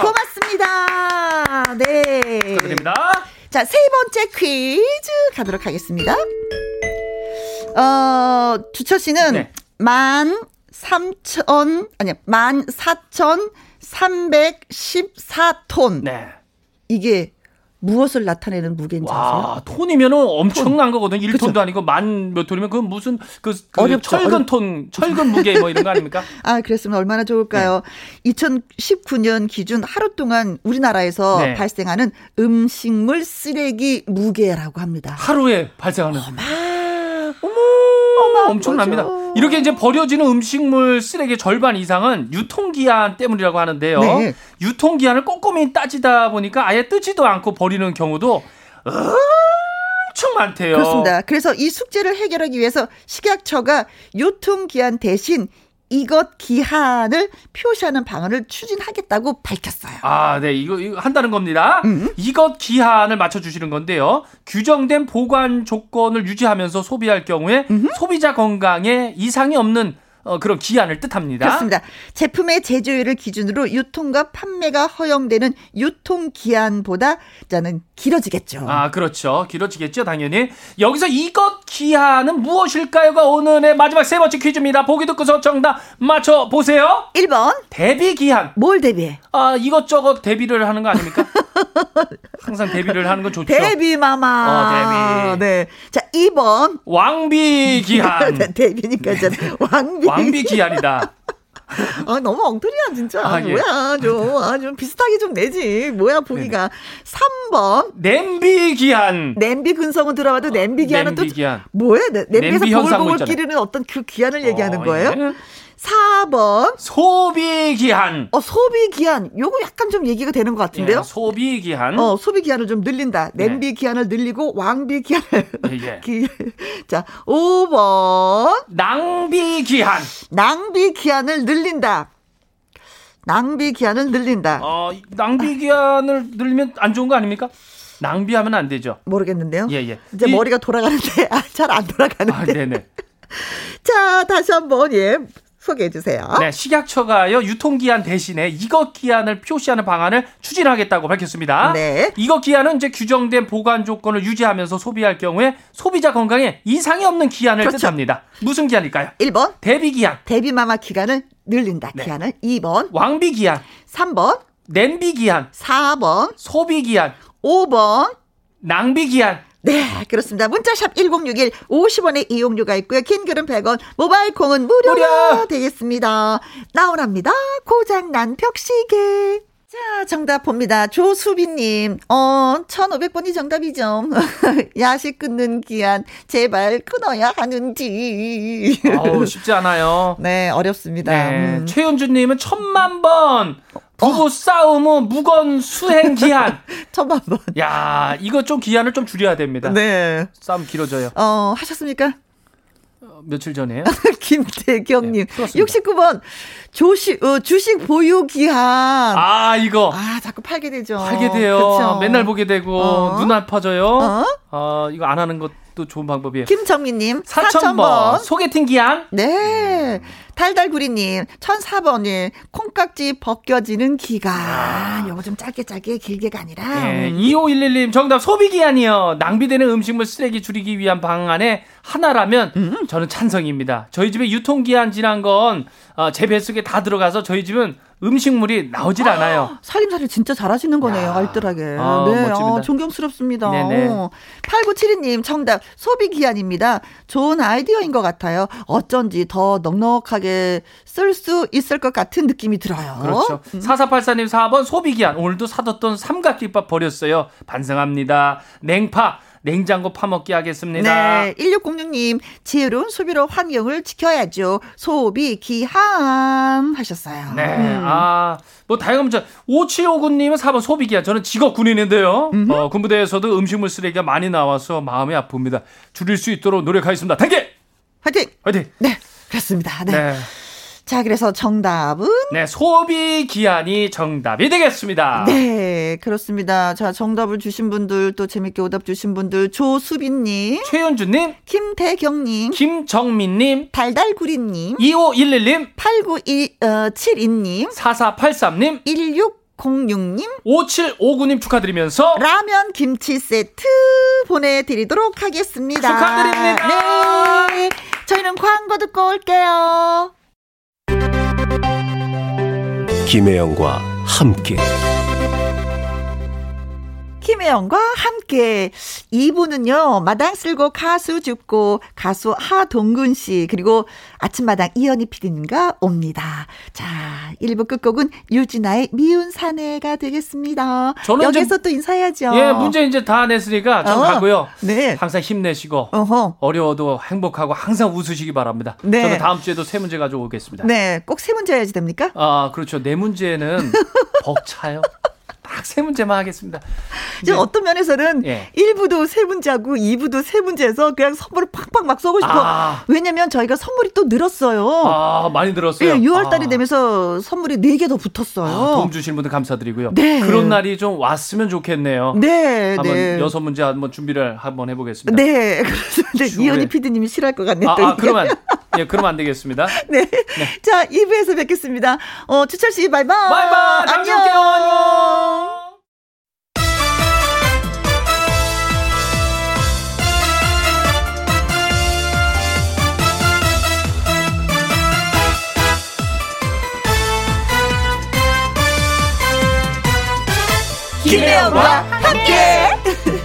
고맙습니다. 네. 축하드립니다. 자, 세 번째 퀴즈 가도록 하겠습니다. 어, 주철 씨는 네. 만 삼천, 아니, 만 사천 삼백십사 톤. 네. 이게 무엇을 나타내는 무게인지 와, 아세요? 톤이면은 엄청난 톤. 거거든. 1톤도 그쵸? 아니고 만 몇 톤이면 그건 무슨 그, 그 어렵죠. 철근 어렵... 톤, 철근 무게 뭐 이런 거 아닙니까? 아, 그랬으면 얼마나 좋을까요? 네. 2019년 기준 하루 동안 우리나라에서 네. 발생하는 음식물 쓰레기 무게라고 합니다. 하루에 발생하는. 어마... 어머, 엄청납니다. 맞아. 이렇게 이제 버려지는 음식물 쓰레기 절반 이상은 유통기한 때문이라고 하는데요. 네. 유통기한을 꼼꼼히 따지다 보니까 아예 뜨지도 않고 버리는 경우도 엄청 많대요. 그렇습니다. 그래서 이 숙제를 해결하기 위해서 식약처가 유통기한 대신 이것 기한을 표시하는 방안을 추진하겠다고 밝혔어요. 아, 네. 이거, 이거 한다는 겁니다. 음. 이것 기한을 맞춰 주시는 건데요. 규정된 보관 조건을 유지하면서 소비할 경우에 음. 소비자 건강에 이상이 없는 어, 그런 기한을 뜻합니다. 그렇습니다. 제품의 제조일을 기준으로 유통과 판매가 허용되는 유통 기한보다 자는 길어지겠죠. 아, 그렇죠. 길어지겠죠, 당연히. 여기서 이것 기한은 무엇일까요가 오늘의 마지막 세 번째 퀴즈입니다. 보기 듣고 서 정답 맞춰 보세요. 1번. 대비 기한. 뭘 대비해? 아, 이것저것 대비를 하는 거 아닙니까? 항상 데뷔를 하는 건 좋죠. 데뷔 마마. 어, 데뷔. 네. 자, 2번. 왕비 기한. 데뷔니까 전 왕비. 왕비 기한이다. 아, 너무 엉터리야, 진짜. 아, 예. 뭐야, 좀, 아, 좀 비슷하게 좀 내지. 뭐야, 보기가. 네 3번. 냄비 기한. 냄비 근성은 들어봐도 냄비 기한은 냄비 또. 기한. 뭐야, 냄비에서 보글보글 끼리는 어떤 그 기한을 얘기하는 어, 거예요? 예. 4번. 소비 기한. 어, 소비 기한. 요거 약간 좀 얘기가 되는 것 같은데요? 예, 소비 기한. 어, 소비 기한을 좀 늘린다. 냄비 네. 기한을 늘리고 왕비 기한을. 예, 예. 기... 자, 5번. 낭비 기한. 낭비 기한을 늘린다. 낭비 기한을 늘린다. 어, 낭비 기한을 늘리면 안 좋은 거 아닙니까? 낭비하면 안 되죠. 모르겠는데요. 예, 예. 이제 이... 머리가 돌아가는데 아, 잘 안 돌아가는데. 아, 네네. 자, 다시 한번 예. 소개해 주세요. 네, 식약처가요 유통 기한 대신에 이것 기한을 표시하는 방안을 추진하겠다고 밝혔습니다. 네. 이것 기한은 이제 규정된 보관 조건을 유지하면서 소비할 경우에 소비자 건강에 이상이 없는 기한을 그렇죠. 뜻합니다. 무슨 기한일까요? 1번 대비 기한. 대비 마마 기간을 늘린다. 네. 기한을 2번 왕비 기한. 3번 냄비 기한. 4번 소비 기한. 5번 낭비 기한. 네, 그렇습니다. 문자샵 1061 50원의 이용료가 있고요. 긴 글은 100원, 모바일 콩은 무료가 무료. 되겠습니다. 나오랍니다. 고장난 벽시계. 자, 정답 봅니다. 조수빈님, 어, 1,500번이 정답이죠. 야식 끊는 기한, 제발 끊어야 하는지. 아우, 쉽지 않아요. 네, 어렵습니다. 네, 음. 최윤주님은 천만 번. 부부 어. 싸움은 무건 수행 기한. 천만 번. 야, 이거 좀 기한을 좀 줄여야 됩니다. 네. 싸움 길어져요. 어, 하셨습니까? 며칠 전에요. 김태경님. 네, 69번. 조식, 어, 주식 보유 기한. 아, 이거. 아, 자꾸 팔게 되죠. 팔게 돼요. 그쵸? 맨날 보게 되고, 어? 눈 아파져요. 어? 어, 이거 안 하는 것도 좋은 방법이에요. 김정민님. 4,000번. 소개팅 기한. 네. 달달구리님, 1004번님, 콩깍지 벗겨지는 기간. 아. 요거 좀 짧게 짧게 길게가 아니라. 네, 2511님, 정답 소비기한이요. 낭비되는 음식물 쓰레기 줄이기 위한 방안에 하나라면 음. 저는 찬성입니다. 저희 집에 유통기한 지난 건제 어, 뱃속에 다 들어가서 저희 집은 음식물이 나오질 않아요. 살림살이 진짜 잘하시는 거네요, 야. 알뜰하게. 아, 네, 어, 존경스럽습니다. 네네. 어. 8972님, 정답, 소비기한입니다. 좋은 아이디어인 것 같아요. 어쩐지 더 넉넉하게 쓸 수 있을 것 같은 느낌이 들어요. 그렇죠. 음. 4484님 4번, 소비기한. 오늘도 사뒀던 삼각김밥 버렸어요. 반성합니다. 냉파. 냉장고 파먹기 하겠습니다. 네. 1606님, 지혜로운 소비로 환경을 지켜야죠. 소비 기한 하셨어요. 네. 음. 아, 뭐 다양한 문자. 5759님은 4번 소비 기한. 저는 직업 군인인데요. 어, 군부대에서도 음식물 쓰레기가 많이 나와서 마음이 아픕니다. 줄일 수 있도록 노력하겠습니다. 단계! 화이팅! 화이팅! 네. 그렇습니다. 네. 네. 자, 그래서 정답은? 네, 소비 기한이 정답이 되겠습니다. 네, 그렇습니다. 자, 정답을 주신 분들, 또 재밌게 오답 주신 분들, 조수빈님, 최현주님, 김태경님, 김정민님, 달달구리님, 2511님, 8972님, 4483님, 16 06님, 5759님 축하드리면서 라면 김치 세트 보내드리도록 하겠습니다. 축하드립니다. 네. 저희는 광고 듣고 올게요. 김혜영과 함께 김혜영과 함께 2부는요, 마당 쓸고 가수 죽고 가수 하동근 씨, 그리고 아침마당 이현희 PD님과 옵니다. 자, 1부 끝곡은 유진아의 미운 사내가 되겠습니다. 저는 여기서 또 인사해야죠. 예, 문제 이제 다 냈으니까 전 어, 가고요. 네. 항상 힘내시고, 어허. 어려워도 행복하고 항상 웃으시기 바랍니다. 네. 저는 다음 주에도 세 문제 가져오겠습니다. 네, 꼭 세 문제 해야지 됩니까? 아, 그렇죠. 네 문제는 벅차요. 딱 세 문제만 하겠습니다. 이제 어떤 면에서는 예. 1부도 세 문제하고 2부도 세 문제에서 그냥 선물을 팍팍 막 쏘고 싶어. 아. 왜냐면 저희가 선물이 또 늘었어요. 아, 많이 늘었어요. 예, 6월 달이 아. 되면서 선물이 4개 더 붙었어요. 아, 도움 주신 분들 감사드리고요. 네. 그런 날이 좀 왔으면 좋겠네요. 네. 한번 네. 여섯 문제 한번 준비를 한번 해보겠습니다. 네. 그렇습니다. 이현희 PD님이 싫어할 것 같네요. 아, 아 그러면 예, 그러면 안 되겠습니다. 네. 네. 자, 2부에서 뵙겠습니다. 어, 주철 씨 바이바이. 바이바이. 안녕. 안녕. 김혜영과 함께.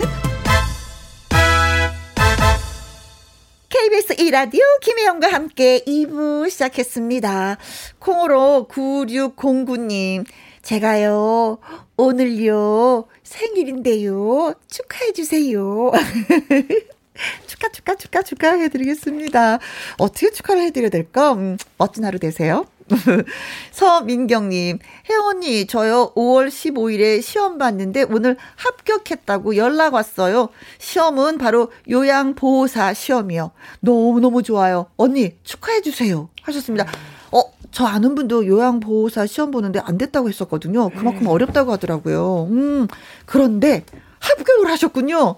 KBS 1라디오 김혜영과 함께 2부 시작했습니다. 콩으로 9609님, 제가요, 오늘요, 생일인데요, 축하해주세요. 축하, 축하, 축하, 축하 해드리겠습니다. 어떻게 축하를 해드려야 될까? 음, 멋진 하루 되세요. 서민경님, 혜영 언니, 저요, 5월 15일에 시험 봤는데 오늘 합격했다고 연락 왔어요. 시험은 바로 요양보호사 시험이요. 너무너무 좋아요. 언니, 축하해주세요. 하셨습니다. 어, 저 아는 분도 요양보호사 시험 보는데 안 됐다고 했었거든요. 그만큼 음. 어렵다고 하더라고요. 음, 그런데 합격을 하셨군요.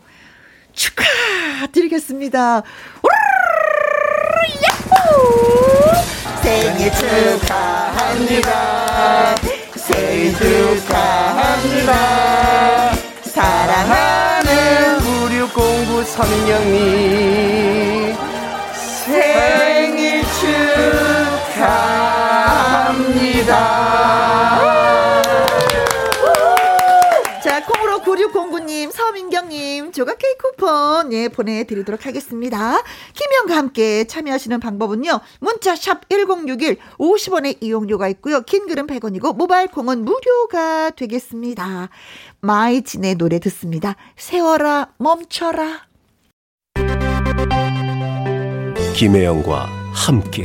축하드리겠습니다. 생일 축하합니다. 생일 축하합니다. 사랑하는 9609 서민경님 생일 축하합니다. 9609님, 서민경님, 조각 케이크 쿠폰, 예, 보내드리도록 하겠습니다. 김영과 함께 참여하시는 방법은요, 문자샵 1061, 50원의 이용료가 있고요. 긴 글은 100원이고, 모바일 콩은 무료가 되겠습니다. 마이진의 노래 듣습니다. 세워라, 멈춰라. 김혜영과 함께.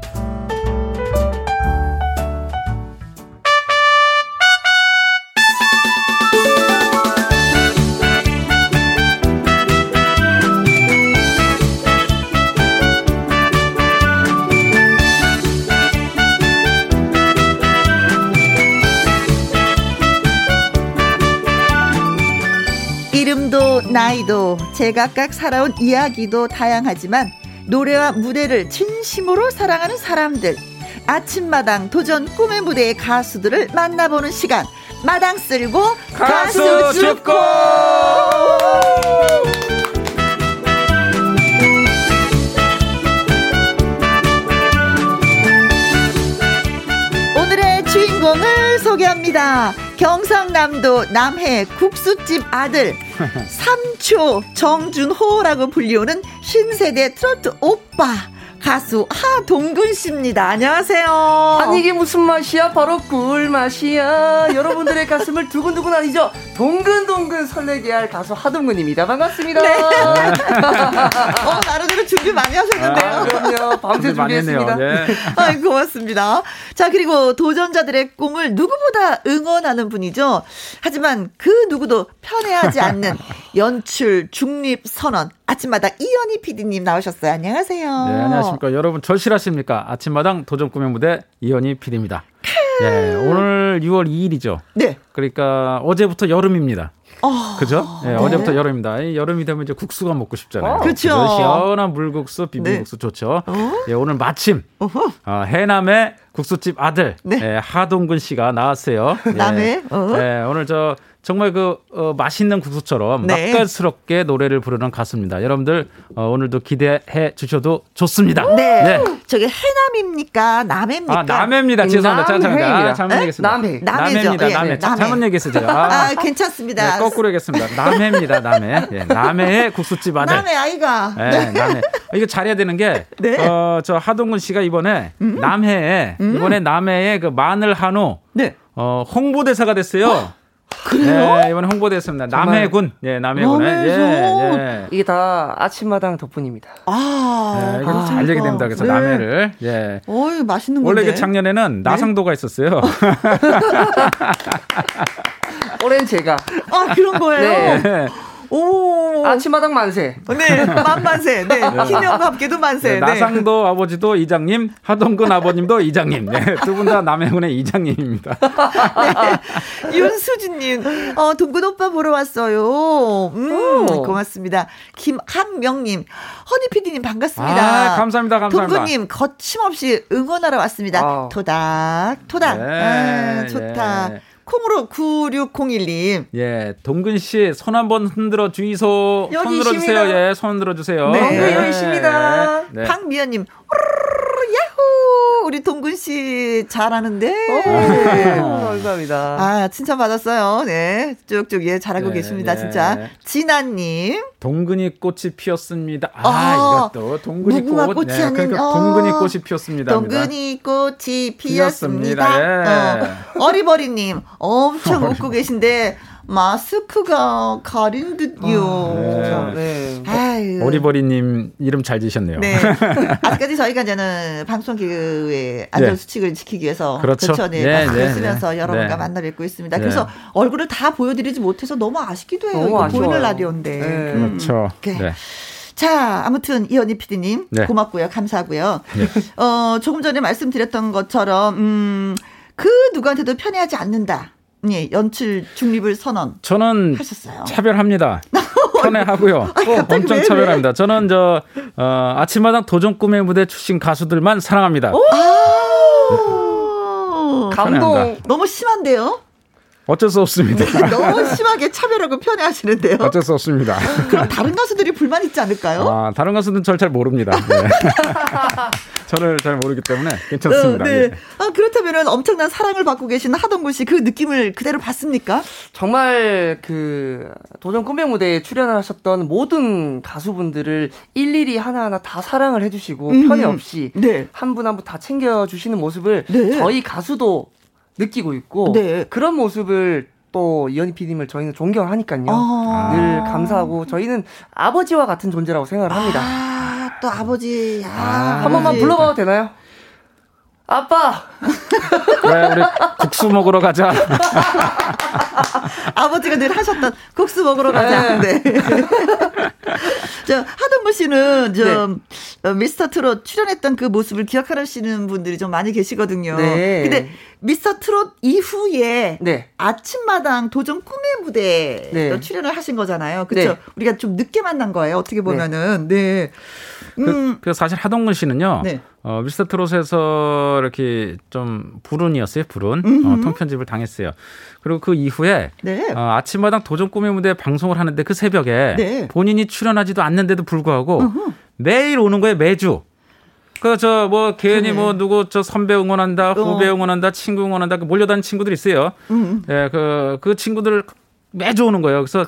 이름도 나이도 제각각 살아온 이야기도 다양하지만 노래와 무대를 진심으로 사랑하는 사람들 아침마당 도전 꿈의 무대의 가수들을 만나보는 시간. 마당 쓸고 가수, 죽고 오늘의 주인공을 소개합니다. 경상남도 남해 국수집 아들 삼초 정준호라고 불리우는 신세대 트로트 오빠 가수 하동근 씨입니다. 안녕하세요. 아니 이게 무슨 맛이야? 바로 꿀 맛이야. 여러분들의 가슴을 두근두근 아니죠? 동근동근 설레게 할 가수 하동근입니다. 반갑습니다. 네. 어, 나름대로 준비 많이 하셨는데요. 아, 그럼요. 밤새. 준비했습니다. 네. 아이, 고맙습니다. 자, 그리고 도전자들의 꿈을 누구보다 응원하는 분이죠. 하지만 그 누구도 편애하지 않는 연출, 중립, 선언. 아침마다 이현희 PD님 나오셨어요. 안녕하세요. 네, 안녕하십니까. 여러분 절실하십니까? 아침마당 도전 꿈의 무대 이현희 PD입니다. 네, 오늘 6월 2일이죠. 네. 그러니까 어제부터 여름입니다. 어, 그죠? 네, 어제부터 여름입니다. 이 여름이 되면 이제 국수가 먹고 싶잖아요. 어, 그쵸. 그죠? 시원한 물국수, 비빔국수 좋죠. 예, 오늘 마침 어, 해남의 국수집 아들 네. 예, 하동근 씨가 나왔어요. 예. 남해? 어. 예, 오늘 저 정말 그 어, 맛있는 국수처럼 네. 맛깔스럽게 노래를 부르는 가수입니다. 여러분들 어, 오늘도 기대해 주셔도 좋습니다. 네. 저게 해남입니까? 남해입니까? 아, 남해입니다. 죄송합니다. 자, 자, 남해입니다. 자, 잘못 네? 얘기했습니다. 남해. 남해죠. 남해입니다. 예, 남해. 네, 자, 남해. 잘못 얘기했어요. 아, 아, 괜찮습니다. 네, 거꾸로 하겠습니다. 남해입니다. 남해. 예, 남해의 국수집 아들. 남해 아이가. 네, 남해. 아, 이거 잘해야 되는 게, 네. 음. 어, 저 하동근 씨가 이번에 남해에, 이번에 남해에 그 마늘 한우, 네. 어, 홍보대사가 됐어요. 그래요? 네, 이번에 홍보대사입니다. 남해군. 예, 남해군에. 예. 예. 이게 다 아침마당 덕분입니다. 아. 네, 이거 잘 아이고. 얘기 됩니다. 그래서 네. 남해를. 예. 어이, 맛있는 원래 건데. 그 작년에는 나상도가 있었어요. 올해는 제가 아, 그런 거예요? 네. 오. 아침마당 만세. 네, 만만세. 네. 김영과 함께도 만세. 네, 나상도 아버지도 이장님, 하동근 아버님도 이장님. 네, 두 분 다 남해군의 이장님입니다. 네. 윤수진님, 어, 동근 오빠 보러 왔어요. 음, 고맙습니다. 김한명님, 허니피디님 반갑습니다. 아, 감사합니다, 감사합니다. 동근님, 거침없이 응원하러 왔습니다. 아. 토닥, 토닥. 네, 아, 좋다. 예. 콩으로 9601님. 예, 동근 씨 손 한번 흔들어 주이소. 손 흔들어 주세요. 예, 손 흔들어 주세요. 네, 네. 여기 있습니다. 네. 박미연님. 우리 동근 씨 잘하는데. 네. 감사합니다. 아, 칭찬 받았어요. 네. 쭉쭉 예, 잘하고 네, 계십니다. 네. 진짜. 진아님. 동근이 꽃이 피었습니다. 아, 아 이것도 동근이 꽃. 꽃이 네, 그러니까 어. 동근이 꽃이 피었습니다. 동근이 꽃이 피었습니다. 피었습니다. 예. 어. 어리버리님 엄청 웃고 계신데 마스크가 가린 듯요. 아, 네. 아유. 어리버리님 이름 잘 지셨네요. 네. 아직까지 저희가 이제는 방송기의 안전 수칙을 네. 지키기 위해서 그렇죠. 그렇죠. 네. 네, 네, 쓰면서 네. 여러분과 네. 만나 뵙고 있습니다. 그래서 얼굴을 다 보여드리지 못해서 너무 아쉽기도 해요. 이거 보이는 라디오인데. 음. 그렇죠. 네. 자, 아무튼 이현희 PD님 네. 고맙고요, 감사하고요. 네. 어, 조금 전에 말씀드렸던 것처럼 음, 그 누구한테도 편애하지 않는다. 예, 연출 중립을 선언. 저는 하셨어요. 차별합니다. 편애하고요. 아, 엄청 왜, 차별합니다. 왜? 저는 저 어, 아침마당 도전 꿈의 무대 출신 가수들만 사랑합니다. 네. 감동. 너무 심한데요? 어쩔 수 없습니다. 너무 심하게 차별하고 편애하시는데요. 어쩔 수 없습니다. 그럼 다른 가수들이 불만 있지 않을까요? 아, 다른 가수들은 저를 잘 모릅니다. 네. 저를 잘 모르기 때문에 괜찮습니다. 어, 네. 네. 아, 그렇다면 엄청난 사랑을 받고 계신 하동구 씨그 느낌을 그대로 받습니까? 정말 그 도전 꿈의 무대에 출연하셨던 모든 가수분들을 일일이 하나하나 다 사랑을 해주시고 음. 편애 없이 네. 한분 한분 다 챙겨주시는 모습을 네. 저희 가수도 느끼고 있고 네. 그런 모습을 또 이현희 PD님을 저희는 존경하니까요. 아~ 늘 감사하고 저희는 아버지와 같은 존재라고 생각을 합니다. 아, 또 아버지. 아, 아, 한 번만 불러봐도 되나요? 아빠! 왜 우리 국수 먹으러 가자. 아버지가 늘 하셨던 국수 먹으러 가자. 네. 네. 저 하동구 씨는 좀 네. 어, 미스터 트롯 출연했던 그 모습을 기억하시는 분들이 좀 많이 계시거든요. 네. 근데 미스터 트롯 이후에 네. 아침마당 도전 꿈의 무대 네. 출연을 하신 거잖아요. 그렇죠? 우리가 좀 늦게 만난 거예요. 어떻게 보면은. 네. 그, 음. 그, 그 사실 하동근 씨는요. 네. 어, 미스터 트롯에서 이렇게 좀 불운이었어요. 불운. 어, 통편집을 당했어요. 그리고 그 이후에 네. 어, 아침마당 도전 꿈의 무대 방송을 하는데 그 새벽에 네. 본인이 출연하지도 않는데도 불구하고 음흠. 매일 오는 거예요. 매주. 그 저 뭐 괜히 그래. 뭐 누구 저 선배 응원한다, 어. 후배 어. 응원한다, 친구 응원한다 그 몰려다니는 친구들 있어요. 음. 예, 그, 그 친구들 매주 오는 거예요. 그래서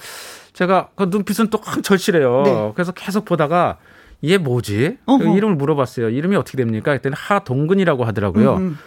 제가 그 눈빛은 또 절실해요. 네. 그래서 계속 보다가 이게 뭐지? 그 이름을 물어봤어요. 이름이 어떻게 됩니까? 그랬더니 하동근이라고 하더라고요. 음.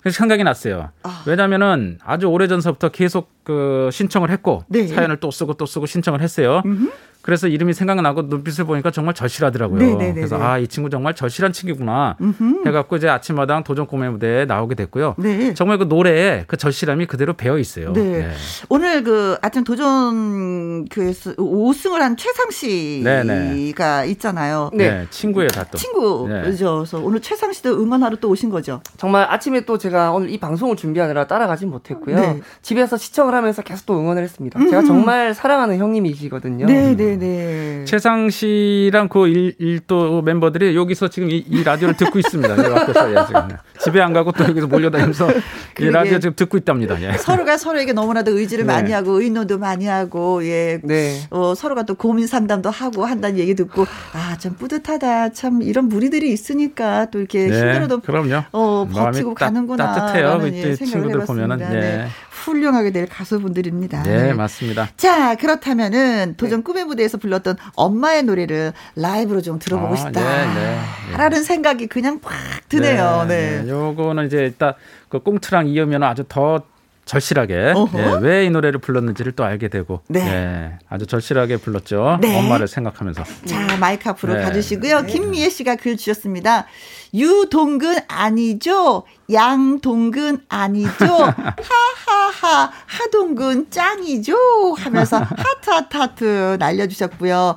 그래서 생각이 났어요. 아. 왜냐면은 아주 오래 전서부터 계속 그 신청을 했고 네. 사연을 또 쓰고 또 쓰고 신청을 했어요. 음흠. 그래서 이름이 생각나고 눈빛을 보니까 정말 절실하더라고요. 네네네네. 네, 네, 그래서 네. 아, 이 친구 정말 절실한 친구구나 해갖고 이제 아침마당 도전 꿈의 무대에 나오게 됐고요. 네. 정말 그 노래에 그 절실함이 그대로 배어 있어요. 네. 네. 오늘 그 아침 도전 교에서 5승을 한 최상 씨가 네네. 있잖아요. 네. 친구예요, 다 또. 친구죠. 그래서 오늘 최상 씨도 응원하러 또 오신 거죠. 정말 아침에 또 제가 오늘 이 방송을 준비하느라 따라가진 못했고요. 집에서 시청을 하면서 계속 또 응원을 했습니다. 음흠. 제가 정말 사랑하는 형님이시거든요. 네, 네. 네. 최상 씨랑 그 일, 일도 멤버들이 여기서 지금 이, 이 라디오를 듣고 있습니다. 앞에서 예, 지금. 집에 안 가고 또 여기서 몰려다니면서 이 라디오 지금 듣고 있답니다. 예. 서로가 서로에게 너무나도 의지를 네. 많이 하고 의논도 많이 하고 예. 네. 어, 서로가 또 고민 상담도 하고 한다는 얘기 듣고 아, 참 뿌듯하다. 참 이런 무리들이 있으니까 또 이렇게 네. 힘들어도 그럼요. 어, 버티고 가는구나. 따뜻해요. 그 친구들 보면은. 네. 네. 훌륭하게 될 가수분들입니다. 네, 맞습니다. 자, 그렇다면은 도전 네. 꿈의 무대에서 불렀던 엄마의 노래를 라이브로 좀 들어보고 아, 싶다. 네, 네, 네. 라는 생각이 그냥 팍 드네요. 네. 네. 요거는 이제 일단 그 꽁트랑 이으면 아주 더 절실하게 예, 왜이 노래를 불렀는지를 또 알게 되고 네. 예, 아주 절실하게 불렀죠. 네. 엄마를 생각하면서. 자 마이크 앞으로 네. 가주시고요. 김미애 씨가 글 주셨습니다. 유동근 아니죠? 양동근 아니죠? 하하하 하동근 짱이죠? 하면서 하트 하트 하트 날려주셨고요.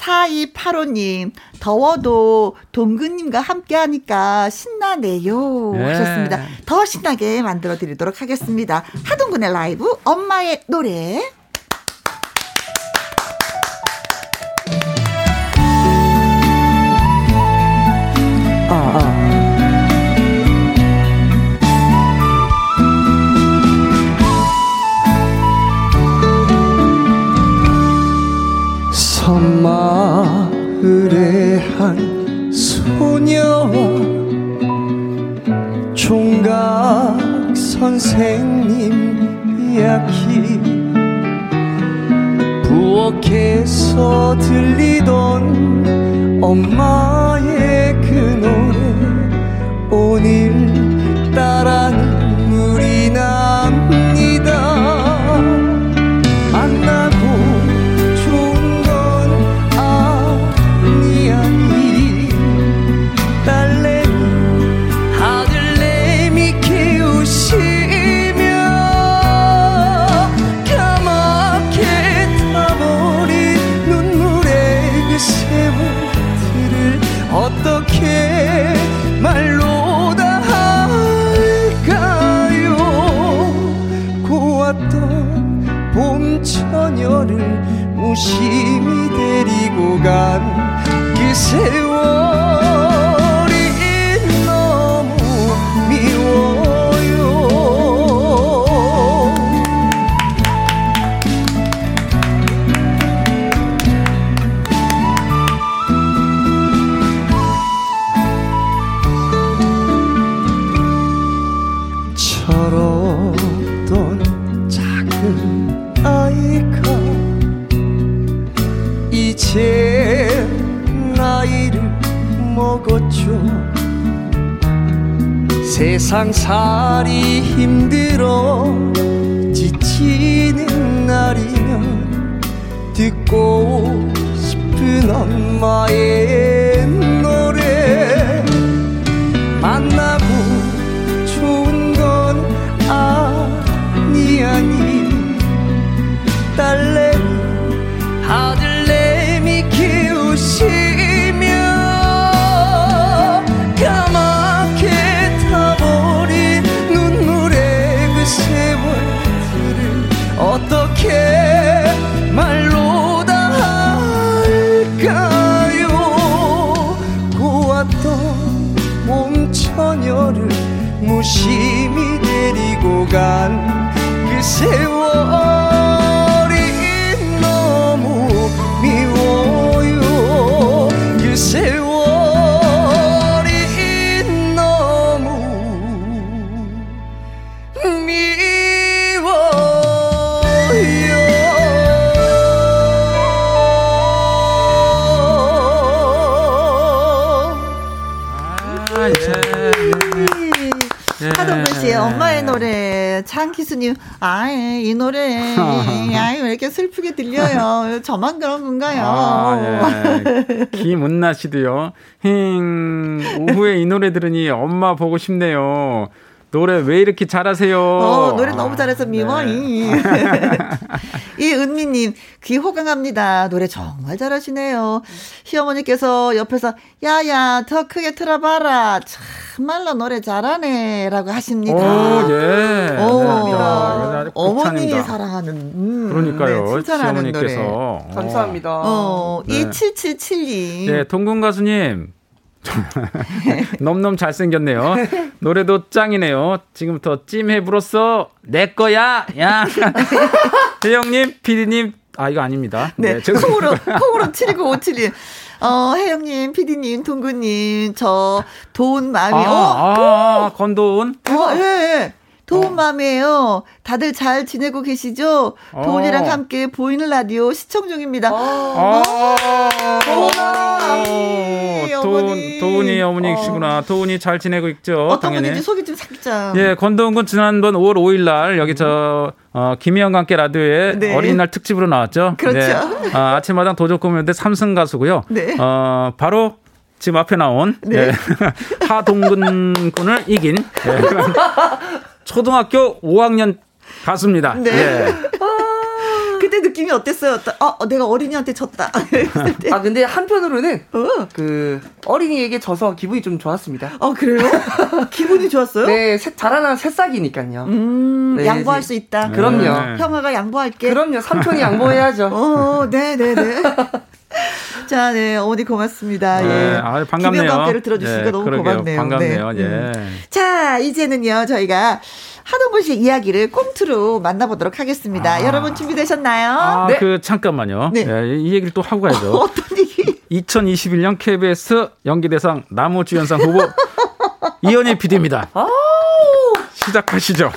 4285님, 더워도 동근님과 함께 하니까 신나네요. 네. 하셨습니다. 더 신나게 만들어 드리도록 하겠습니다. 하동근의 라이브, 엄마의 노래. 딸 장기수님, 아이, 이 노래, 아이, 왜 이렇게 슬프게 들려요? 저만 그런 건가요? 아, 예. 김은나 씨도요, 힝, 오후에 이 노래 들으니 엄마 보고 싶네요. 노래 왜 이렇게 잘하세요? 어, 노래 너무 잘해서 미워이. 네. 이 은미님, 귀 호강합니다. 노래 정말 잘하시네요. 시어머니께서 옆에서, 야야, 더 크게 틀어봐라. 참말로 노래 잘하네. 라고 하십니다. 오, 예. 오, 어머니 사랑하는, 음, 그러니까요. 네, 칭찬하는 노래. 감사합니다. 어, 네. 2777님. 네, 동군 가수님. 넘넘 잘생겼네요. 노래도 짱이네요. 지금부터 찜해 불었어. 내 거야. 야. 혜영님, 피디님. 아, 이거 아닙니다. 네. 네 콩으로, 콩으로 72957님. 어, 혜영님, 피디님, 동구님, 저, 돈 마음이, 아, 어, 아, 아, 건돈. 어, 예, 예. 도움맘이에요. 다들 잘 지내고 계시죠? 어. 도훈이랑 함께 보이는 라디오 시청 중입니다. 어. 도훈, 도훈이 어머니시구나. 도훈이 잘 지내고 있죠? 어떤 당연히. 분인지 소개 좀 살짝. 예, 권도훈 군 지난번 5월 5일 날 여기 저 어, 김희영과 함께 라디오에 네. 어린이날 특집으로 나왔죠. 그렇죠. 네. 아, 아침마당 도적공연대 삼승 가수고요. 네. 어, 바로 지금 앞에 나온 네. 네. 하동근 군을 이긴 네. 초등학교 5학년 가수입니다. 네. 예. 그때 느낌이 어땠어요? 어, 내가 어린이한테 졌다. 아, 근데 한편으로는 어. 그 어린이에게 져서 기분이 좀 좋았습니다. 아, 그래요? 기분이 좋았어요? 네, 새, 자라난 새싹이니까요. 음, 네, 양보할 네. 수 있다. 그럼요. 네. 형아가 양보할게. 그럼요. 삼촌이 양보해야죠. 어, 네, 네, 네. 자, 네, 어머니 고맙습니다. 네, 예. 아, 반갑네요. 김영감께를 들어주시니까 예, 너무 그러게요. 고맙네요. 반갑네요. 네. 예. 음. 자, 이제는요, 저희가 하동근 씨 이야기를 꽁트로 만나보도록 하겠습니다. 아. 여러분 준비되셨나요? 아, 네. 그 잠깐만요. 네. 네. 이 얘기를 또 하고 가야죠. 어떤 얘기? 2021년 KBS 연기대상 나무주연상 후보 이현희 PD입니다. 시작하시죠.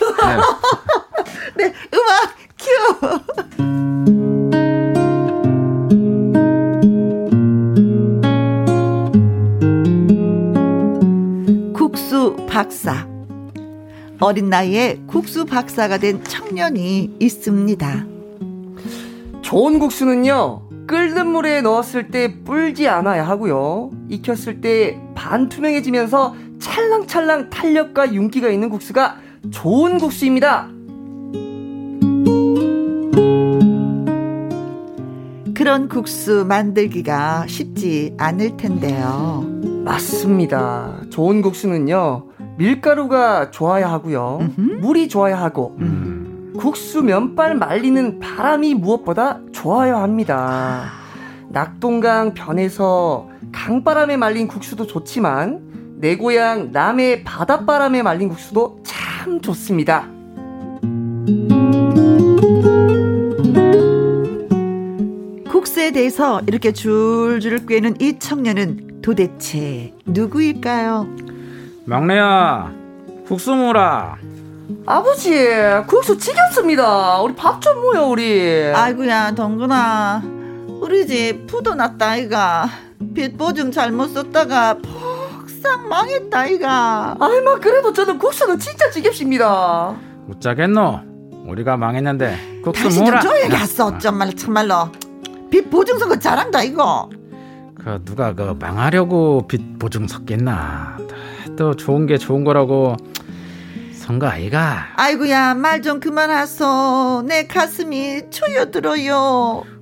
네. 네, 음악 큐. 국수 박사. 어린 나이에 국수 박사가 된 청년이 있습니다. 좋은 국수는요, 끓는 물에 넣었을 때 불지 않아야 하고요. 익혔을 때 반투명해지면서 찰랑찰랑 탄력과 윤기가 있는 국수가 좋은 국수입니다. 그런 국수 만들기가 쉽지 않을 텐데요. 맞습니다. 좋은 국수는요, 밀가루가 좋아야 하고요. 음흠. 물이 좋아야 하고, 음. 국수 면발 말리는 바람이 무엇보다 좋아야 합니다. 낙동강 변에서 강바람에 말린 국수도 좋지만, 내 고향 남해 바닷바람에 말린 국수도 참 좋습니다. 국수에 대해서 이렇게 줄줄 꿰는 이 청년은 도대체 누구일까요? 막내야, 국수 뭐라? 아버지, 국수 지겹습니다. 우리 밥 좀 모여, 우리. 아이고야, 동근아. 우리 집 부도 났다, 아이가. 빚 보증 잘못 썼다가 폭삭 망했다, 아이가. 아이마, 그래도 저는 국수는 진짜 지겹습니다. 웃자겠노? 우리가 망했는데 국수 뭐라? 당신 좀 조용히 했어, 정말, 참말로. 빚 보증 서거 잘한다, 이거. 그 누가 그 망하려고 빚 보증 섰겠나? 또 좋은 게 좋은 거라고 선거 아이가. 아이고야 말 좀 그만하소. 내 가슴이 초여들어요.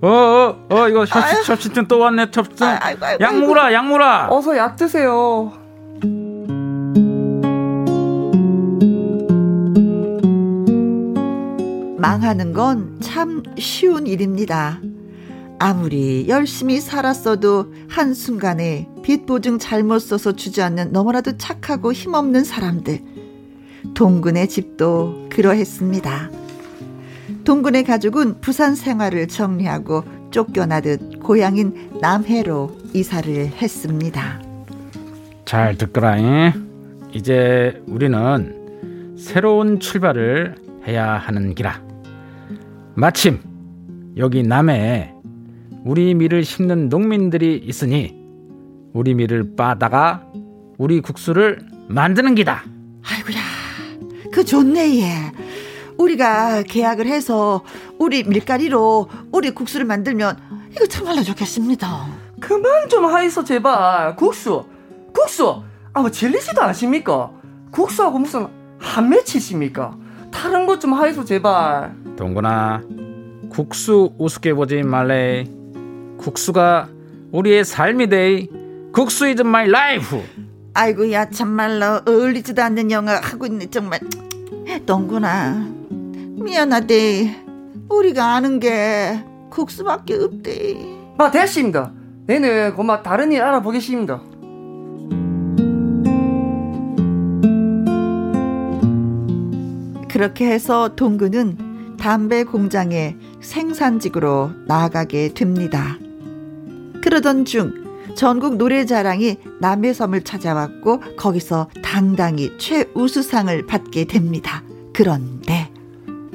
어어어 어, 어, 이거 섭씨증 또 왔네 섭씨증. 약물아 약물아. 어서 약 드세요. 망하는 건 참 쉬운 일입니다. 아무리 열심히 살았어도 한순간에 빚 보증 잘못 써서 주지 않는 너무나도 착하고 힘없는 사람들. 동근의 집도 그러했습니다. 동근의 가족은 부산 생활을 정리하고 쫓겨나듯 고향인 남해로 이사를 했습니다. 잘 듣거라잉. 이제 우리는 새로운 출발을 해야 하는 기라. 마침 여기 남해에 우리 밀을 심는 농민들이 있으니 우리 밀을 빠다가 우리 국수를 만드는 기다. 아이고야, 그 좋네 얘. 우리가 계약을 해서 우리 밀가리로 우리 국수를 만들면 이거 정말로 좋겠습니다. 그만 좀 하이소 제발. 국수, 국수. 아, 뭐 질리지도 않습니까? 국수하고 무슨 한 맺히십니까? 다른 것 좀 하이소 제발. 동근아, 국수 우습게 보지 말래. 국수가 우리의 삶이 돼. 국수 is my life. 아이고 야 참말로 어울리지도 않는 영어 하고 있네 정말. 동구나 미안하대. 우리가 아는 게 국수밖에 없대. 마 됐습니다. 내는 고마 다른 일 알아보겠습니다. 그렇게 해서 동구는 담배 공장의 생산직으로 나아가게 됩니다. 그러던 중 전국 노래자랑이 남해섬을 찾아왔고 거기서 당당히 최우수상을 받게 됩니다. 그런데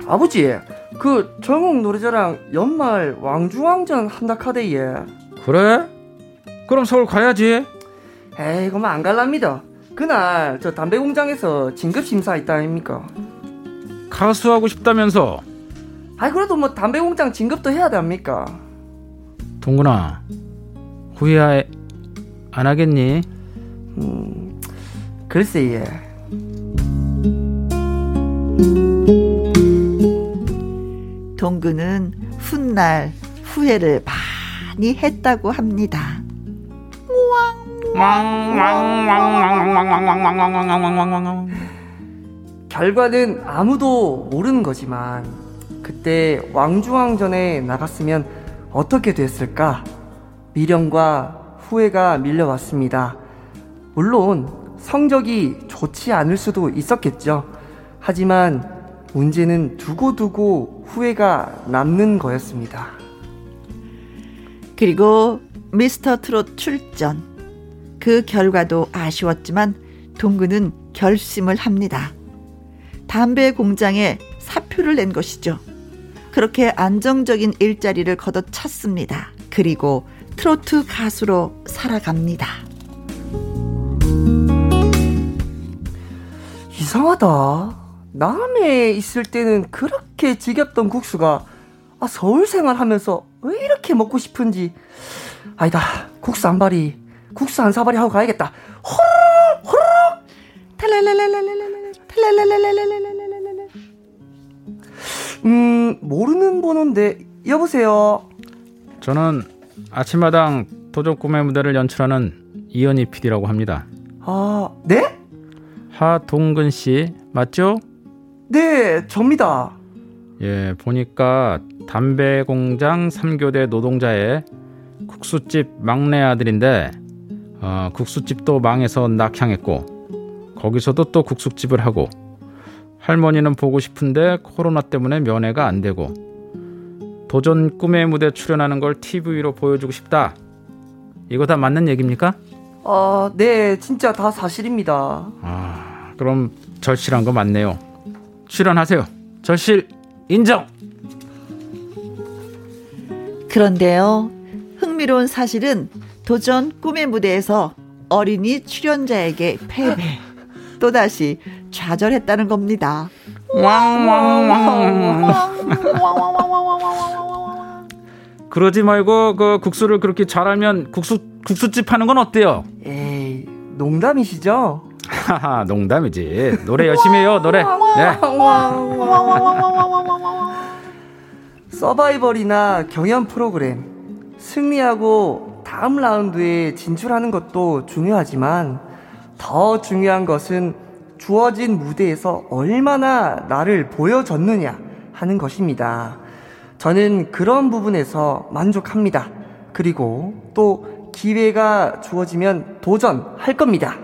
아버지 그 정옥 노래자랑 연말 왕중왕전 한다 카데예 그래? 그럼 서울 가야지. 에이 그만 안 갈랍니다. 그날 저 담배 공장에서 진급 심사 있다 아닙니까? 가수 하고 싶다면서? 아이 그래도 뭐 담배 공장 진급도 해야 됩니까? 동근아 후회 안 하겠니? 음 글쎄 예 동근은 훗날 후회를 많이 했다고 합니다. 결과는 아무도 모르는 거지만 그때 왕중왕전에 나갔으면 어떻게 됐을까? 미련과 후회가 밀려왔습니다. 물론 성적이 좋지 않을 수도 있었겠죠. 하지만 문제는 두고두고 후회가 남는 거였습니다. 그리고 미스터 트롯 출전. 그 결과도 아쉬웠지만 동근은 결심을 합니다. 담배 공장에 사표를 낸 것이죠. 그렇게 안정적인 일자리를 걷어찼습니다. 그리고 트로트 가수로 살아갑니다. 이상하다. 남해 있을 때는 그렇게 지겹던 국수가 아, 서울 생활하면서 왜 이렇게 먹고 싶은지 아니다 국수 한 바리 국수 한 사발이 하고 가야겠다 호로록 호로록 음 모르는 번호인데 여보세요 저는 아침마당 도적 꿈의 무대를 연출하는 이현희 PD라고 합니다 아 네? 하동근 씨 맞죠? 네, 접니다. 예, 보니까 담배 공장 3교대 노동자의 국수집 막내 아들인데 어, 국수집도 망해서 낙향했고 거기서도 또 국수집을 하고 할머니는 보고 싶은데 코로나 때문에 면회가 안 되고 도전 꿈의 무대 출연하는 걸 TV로 보여주고 싶다. 이거 다 맞는 얘기입니까? 아, 네, 진짜 다 사실입니다. 아, 그럼 절실한 거 맞네요. 출연하세요. 절실 인정. 그런데요. 흥미로운 사실은 도전 꿈의 무대에서 어린이 출연자에게 패배. 또다시 좌절했다는 겁니다. 그러지 말고 그 국수를 그렇게 잘하면 국수 국수집 하는 건 어때요? 에이, 농담이시죠? 하하, 농담이지. 노래 열심히 해요, 노래. 네. 서바이벌이나 경연 프로그램, 승리하고 다음 라운드에 진출하는 것도 중요하지만 더 중요한 것은 주어진 무대에서 얼마나 나를 보여줬느냐 하는 것입니다. 저는 그런 부분에서 만족합니다. 그리고 또 기회가 주어지면 도전할 겁니다.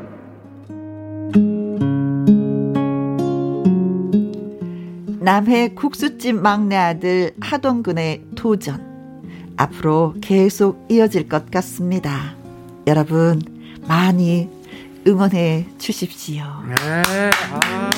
남해 국수집 막내 아들 하동근의 도전. 앞으로 계속 이어질 것 같습니다. 여러분, 많이 응원해 주십시오. 네. 아.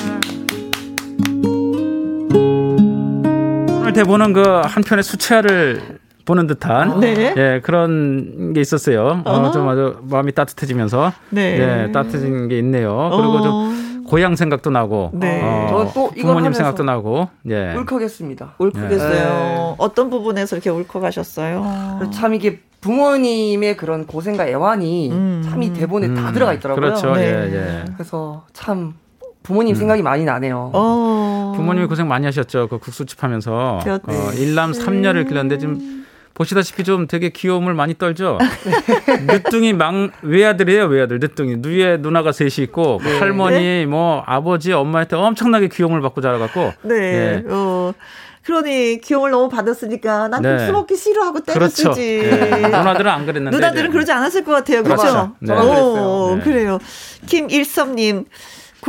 오늘 대본은 그 한편의 수채화를 보는 듯한 네. 예, 그런 게 있었어요. 어, 좀 아주 마음이 따뜻해지면서 네. 예, 따뜻해진 게 있네요. 그리고 어. 좀 고향 생각도 나고 네. 어, 또 부모님 생각도 나고 예. 울컥했습니다. 울컥했어요. 네. 어떤 부분에서 이렇게 울컥하셨어요? 참 이게 부모님의 그런 고생과 애환이 음. 참이 대본에 음. 다 들어가 있더라고요. 그렇죠. 네. 예, 예. 그래서 참 부모님 음. 생각이 많이 나네요. 어. 부모님이 고생 많이 하셨죠. 그 국수집 하면서 어, 일남 3녀를 길렀는데 지금 보시다시피 좀 되게 귀여움을 많이 떨죠. 늦둥이 망 외아들이에요, 외아들 늦둥이. 누에 누나가 셋이 있고 네. 할머니, 네? 뭐 아버지, 엄마한테 엄청나게 귀여움을 받고 자라갖고. 네. 네. 어. 그러니 귀여움을 너무 받았으니까 난 네. 국수 먹기 싫어하고 때렸지. 그렇죠. 네. 누나들은 안 그랬는데. 누나들은 그러지 않았을 것 같아요. 그렇죠? 그렇죠. 네. 오, 네. 그래요. 김일섭님.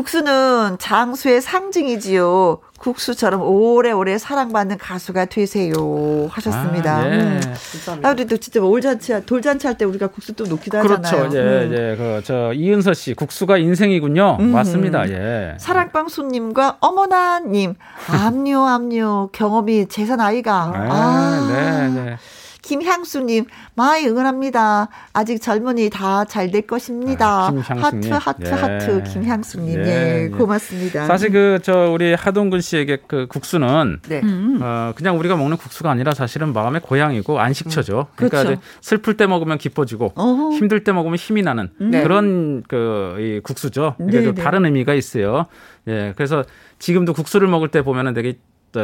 국수는 장수의 상징이지요. 국수처럼 오래오래 사랑받는 가수가 되세요. 하셨습니다. 아, 예. 음. 아, 우리도 진짜 올잔치, 돌잔치 할 때 우리가 국수 또 놓기도 그렇죠. 하잖아요. 그렇죠. 예, 음. 예. 그, 저, 이은서 씨, 국수가 인생이군요. 음. 맞습니다. 예. 사랑방 손님과 어머나 님, 압류, 압류, 경험이 재산 아이가. 아, 아. 네, 네. 김향수님, 많이 응원합니다. 아직 젊은이 다 잘 될 것입니다. 아, 하트, 하트, 예. 하트, 김향수님. 예, 예, 예. 고맙습니다. 사실 그, 저, 우리 하동근 씨에게 그 국수는, 네. 어, 그냥 우리가 먹는 국수가 아니라 사실은 마음의 고향이고 안식처죠. 음. 그러니까 그렇죠. 슬플 때 먹으면 기뻐지고, 어허. 힘들 때 먹으면 힘이 나는 네. 그런 그, 이 국수죠. 이게 네, 네. 다른 의미가 있어요. 예, 그래서 지금도 국수를 먹을 때 보면은 되게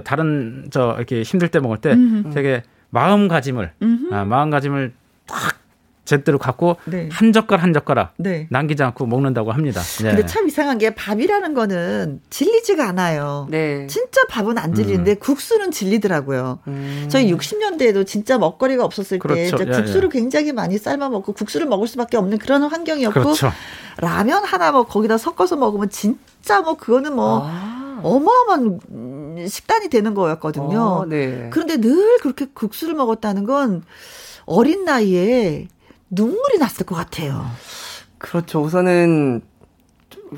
다른 저 이렇게 힘들 때 먹을 때 음. 되게 마음가짐을 아, 마음가짐을 딱 제대로 갖고 네. 한 젓갈 한 젓가락 네. 남기지 않고 먹는다고 합니다. 네. 근데 참 이상한 게 밥이라는 거는 질리지가 않아요. 네. 진짜 밥은 안 질리는데 음. 국수는 질리더라고요. 음. 저희 60년대에도 진짜 먹거리가 없었을 그렇죠. 때 예, 국수를 예. 굉장히 많이 삶아 먹고 국수를 먹을 수밖에 없는 그런 환경이었고 그렇죠. 라면 하나 뭐 거기다 섞어서 먹으면 진짜 뭐 그거는 뭐 아. 어마어마한 식단이 되는 거였거든요. 어, 네. 그런데 늘 그렇게 국수를 먹었다는 건 어린 나이에 눈물이 났을 것 같아요. 그렇죠. 우선은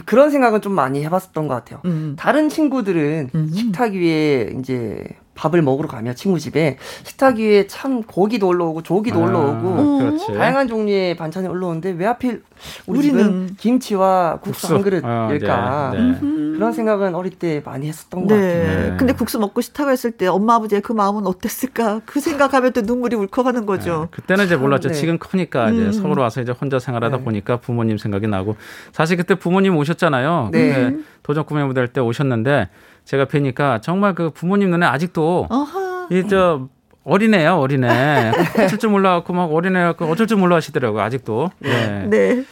그런 생각은 좀 많이 해봤었던 것 같아요. 음. 다른 친구들은 음. 식탁 위에 이제 밥을 먹으러 가면 친구 집에 식탁 위에 참 고기도 올라오고 조기도 아, 올라오고 그렇지. 다양한 종류의 반찬이 올라오는데 왜 하필 우리 우리는 김치와 국수, 국수. 한 그릇일까 아, 네, 네. 그런 생각은 어릴 때 많이 했었던 네. 것 같아요. 네. 근데 국수 먹고 싶다고 했을 때 엄마 아버지의 그 마음은 어땠을까? 그 생각하면 또 눈물이 울컥하는 거죠. 네. 그때는 이제 몰랐죠. 네. 지금 크니까 이제 음. 서울 와서 이제 혼자 생활하다 보니까 부모님 생각이 나고 사실 그때 부모님 오셨잖아요. 네. 도전 꿈의 무대 할 때 오셨는데 제가 뵈니까 정말 그 부모님 눈에 아직도 이저 어린애야 어린애 어쩔 줄 몰라갖고 막 어린애 갖고 어쩔 줄 몰라 하시더라고요 아직도 네. 네.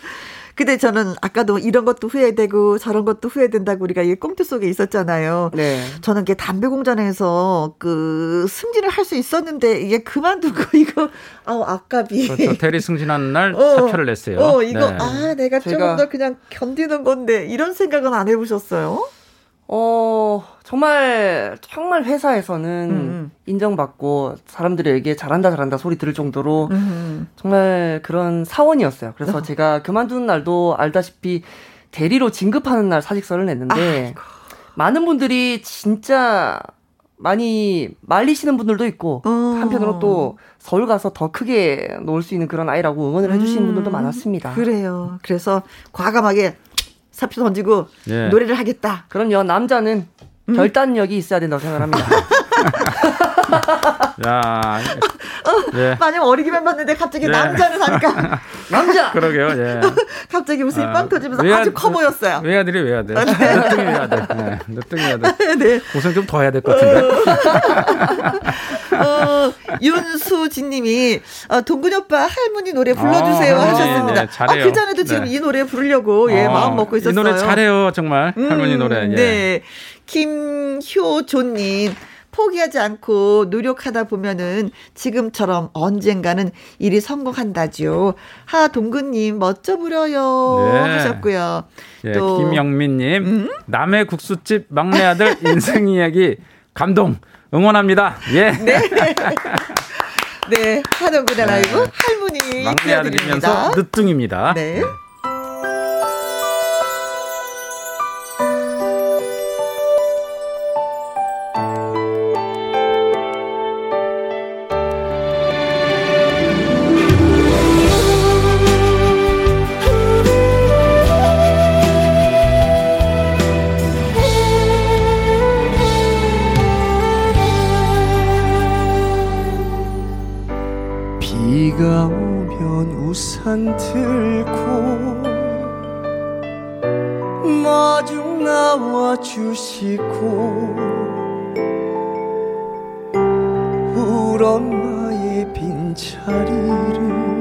근데 저는 아까도 이런 것도 후회되고 저런 것도 후회된다고 우리가 이 꽁트 속에 있었잖아요. 네. 저는 이게 담배 공장에서 그 승진을 할 수 있었는데 이게 그만두고 이거 아우 아깝이. 그렇죠. 대리 승진하는 날 어, 사표를 냈어요. 어 이거 네. 아 내가 조금 더 그냥 견디는 건데 이런 생각은 안 해보셨어요? 어, 정말, 정말 회사에서는 음. 인정받고 사람들에게 잘한다, 잘한다 소리 들을 정도로 음. 정말 그런 사원이었어요. 그래서 어. 제가 그만둔 날도 알다시피 대리로 진급하는 날 사직서를 냈는데 아이고. 많은 분들이 진짜 많이 말리시는 분들도 있고 어. 한편으로 또 서울 가서 더 크게 놀 수 있는 그런 아이라고 응원을 해주시는 음. 분들도 많았습니다. 그래요. 그래서 과감하게 사표 던지고 예. 노래를 하겠다. 그럼요. 남자는 음? 결단력이 있어야 된다고 생각합니다. 야, 어, 예. 마냥 어리기만 봤는데 갑자기 예. 남자를 하니까 남자. 그러게요. 예. 갑자기 웃음이 아, 빵 터지면서 외아, 아주 커 보였어요. 외아들이 외아들. 네. 늦둥이 외아들. 네. 늦둥이 외아들. 네. 고생 좀 더 해야 될 것 같은데. 어, 윤수진님이 어, 동근 오빠 할머니 노래 불러주세요 아, 하셨습니다. 네, 잘해요. 아, 그 전에도 지금 네. 이 노래 부르려고 예 아, 마음 먹고 있었어요. 이 노래 잘해요 정말 음, 할머니 노래. 예. 네. 김효조님. 포기하지 않고 노력하다 보면은 지금처럼 언젠가는 일이 성공한다죠. 하동근님 멋져 부려요 네. 하셨고요. 예, 또 김영민님 음? 남의 국수집 막내 아들 인생 이야기 감동 응원합니다. 예. 네. 네, 하동근의 네. 라이브 할머니 막내 아들이면서 늦둥입니다. 네. 산 들고 마중 나와 주시고 울 엄마의 빈자리를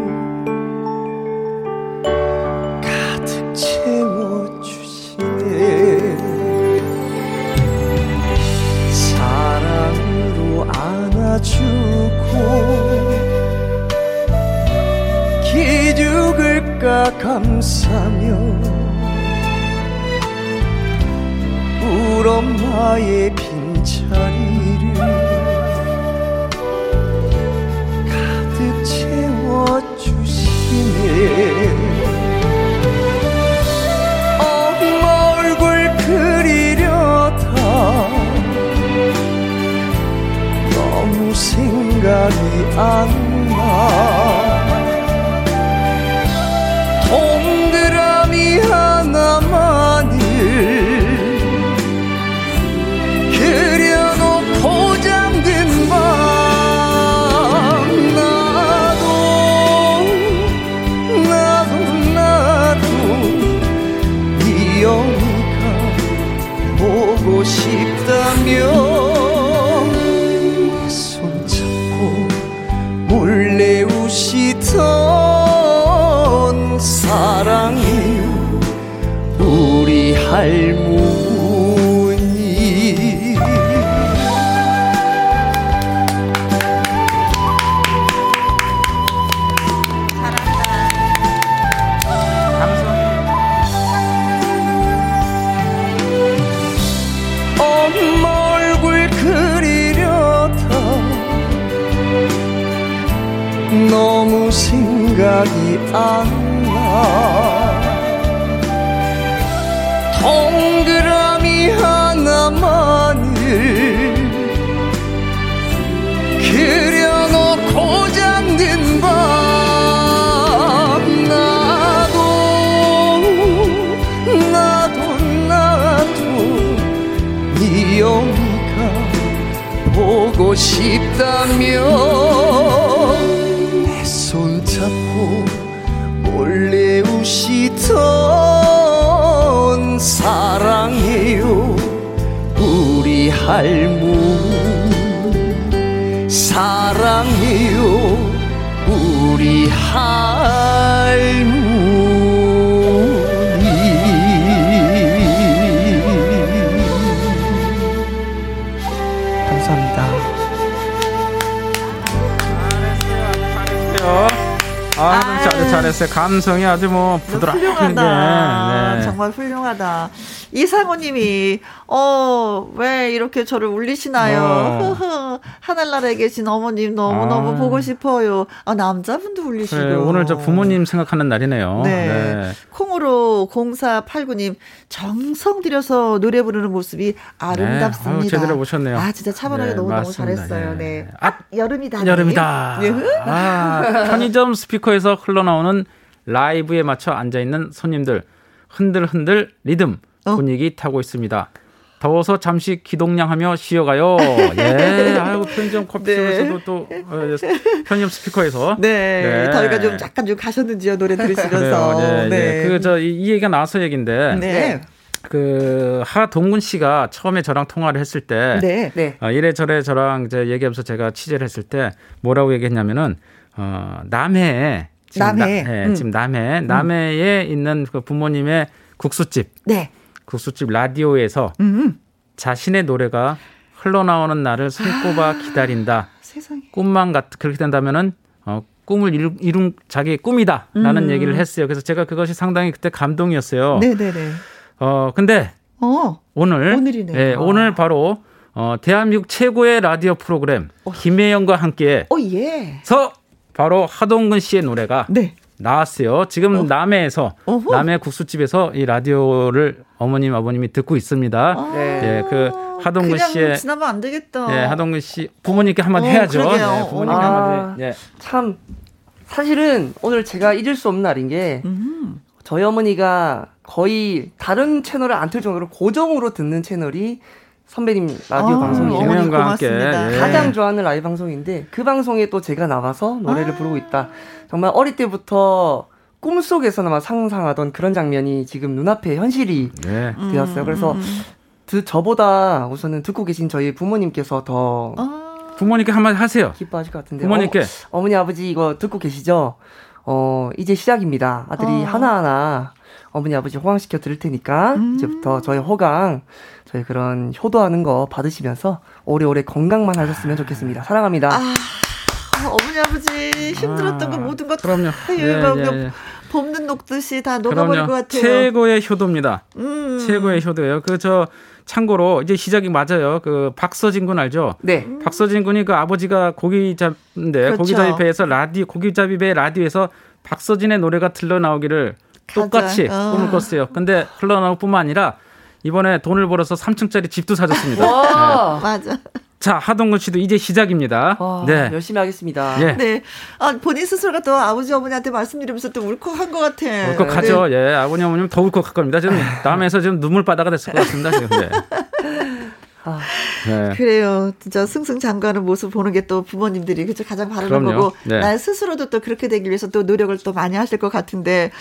우리 할머니 사랑해요 우리 할머니 감사합니다. 아, 잘했, 잘했어요. 감성이 아주 뭐 부드럽게. 훌륭하다. 네. 정말 훌륭하다. 이상호님이 어 왜 이렇게 저를 울리시나요? 어. 하늘나라에 계신 어머님 너무 너무 아. 보고 싶어요. 아 남자분도 울리시고. 그래, 오늘 저 부모님 생각하는 날이네요. 네. 네. 콩으로 0489님 정성 들여서 노래 부르는 모습이 아름답습니다. 네. 아유, 제대로 보셨네요. 아 진짜 차분하게 네, 너무 너무 맞습니다. 잘했어요. 네. 네. 아 여름이다. 여름이다. 네. 아, 편의점 스피커에서 흘러나오는 라이브에 맞춰 앉아 있는 손님들 흔들흔들 리듬 어. 분위기 타고 있습니다. 더워서 잠시 기동량하며 쉬어가요. 예, 아이고 편의점 커피숍에서도 네. 또 어, 편의점 스피커에서 네. 네. 저희가 좀 약간 좀 가셨는지요 노래 들으시면서. 그래요. 네, 네. 그저 이, 이 얘기가 나와서 얘긴데 네. 그 하동근 씨가 처음에 저랑 통화를 했을 때 네. 네. 어, 이래저래 저랑 이제 얘기하면서 제가 취재를 했을 때 뭐라고 얘기했냐면은 어, 남해에 지금 남해. 나, 예, 음. 지금 남해 남해에 있는 그 부모님의 국수집 네. 국수집 라디오에서 음. 자신의 노래가 흘러나오는 날을 손꼽아 기다린다. 세상에. 꿈만 같 그렇게 된다면은 어, 꿈을 이룬, 이룬 자기의 꿈이다라는 음. 얘기를 했어요. 그래서 제가 그것이 상당히 그때 감동이었어요. 네네네. 어 근데 어. 오늘 오늘이네요. 예, 아. 오늘 바로 어, 대한민국 최고의 라디오 프로그램 김혜영과 함께해서 어 예. 바로 하동근 씨의 노래가 네. 나왔어요. 지금 남해에서 어허. 남해 국수집에서 이 라디오를 어머님 아버님이 듣고 있습니다. 아, 예, 그 하동근 씨의 지나면 안 되겠다. 예, 하동근 씨 부모님께 한마디 어, 해야죠. 예, 부모님께 아. 한마디. 예. 참 사실은 오늘 제가 잊을 수 없는 날인 게 음. 저희 어머니가 거의 다른 채널을 안 틀 정도로 고정으로 듣는 채널이 선배님 라디오 아, 방송이에요. 어머니 김혜영과 함께. 예. 가장 좋아하는 라이브 방송인데 그 방송에 또 제가 나와서 노래를 부르고 있다. 정말 어릴 때부터 꿈속에서나마 상상하던 그런 장면이 지금 눈앞에 현실이 예. 되었어요. 그래서 드, 저보다 우선은 듣고 계신 저희 부모님께서 더 아, 부모님께 한마디 하세요. 기뻐하실 것 같은데 부모님께 어, 머니 아버지 이거 듣고 계시죠? 어 이제 시작입니다. 아들이 어. 하나하나 어머니 아버지 호강시켜 드릴 테니까 음. 이제부터 저희 호강 저희 그런 효도하는 거 받으시면서 오래오래 건강만 하셨으면 좋겠습니다. 사랑합니다. 아, 어머니 아버지 힘들었던 거 아, 모든 것 그럼요. 예, 막 예, 그 예. 봄는 녹듯이 다 녹아버릴 것. 같아요. 최고의 효도입니다. 음. 최고의 효도예요. 그 저 참고로 이제 시작이 맞아요. 그 박서진 군 알죠? 네. 박서진 군이 그 아버지가 고기잡인데 그렇죠. 고기잡이 배에서 라디오 고기잡이 배 라디오에서 박서진의 노래가 틀려 나오기를 똑같이 어. 꿈을 꿨어요. 근데 흘러나올 뿐만 아니라 이번에 돈을 벌어서 3층짜리 집도 사줬습니다. 네. 맞아. 자, 하동근 씨도 이제 시작입니다. 와, 네. 열심히 하겠습니다. 예. 네. 아, 본인 스스로가 또 아버지, 어머니한테 말씀드리면서 또 울컥한 것 같아. 울컥하죠. 네. 예. 아버님, 어머님 더 울컥할 겁니다. 지금 남에서 지금 눈물 바다가 됐을 것 같습니다. 지금. 네. 아, 네. 그래요. 진짜 승승장구하는 모습 보는 게 또 부모님들이 그죠 가장 바라는. 거고 네. 나 스스로도 또 그렇게 되기 위해서 또 노력을 또 많이 하실 것 같은데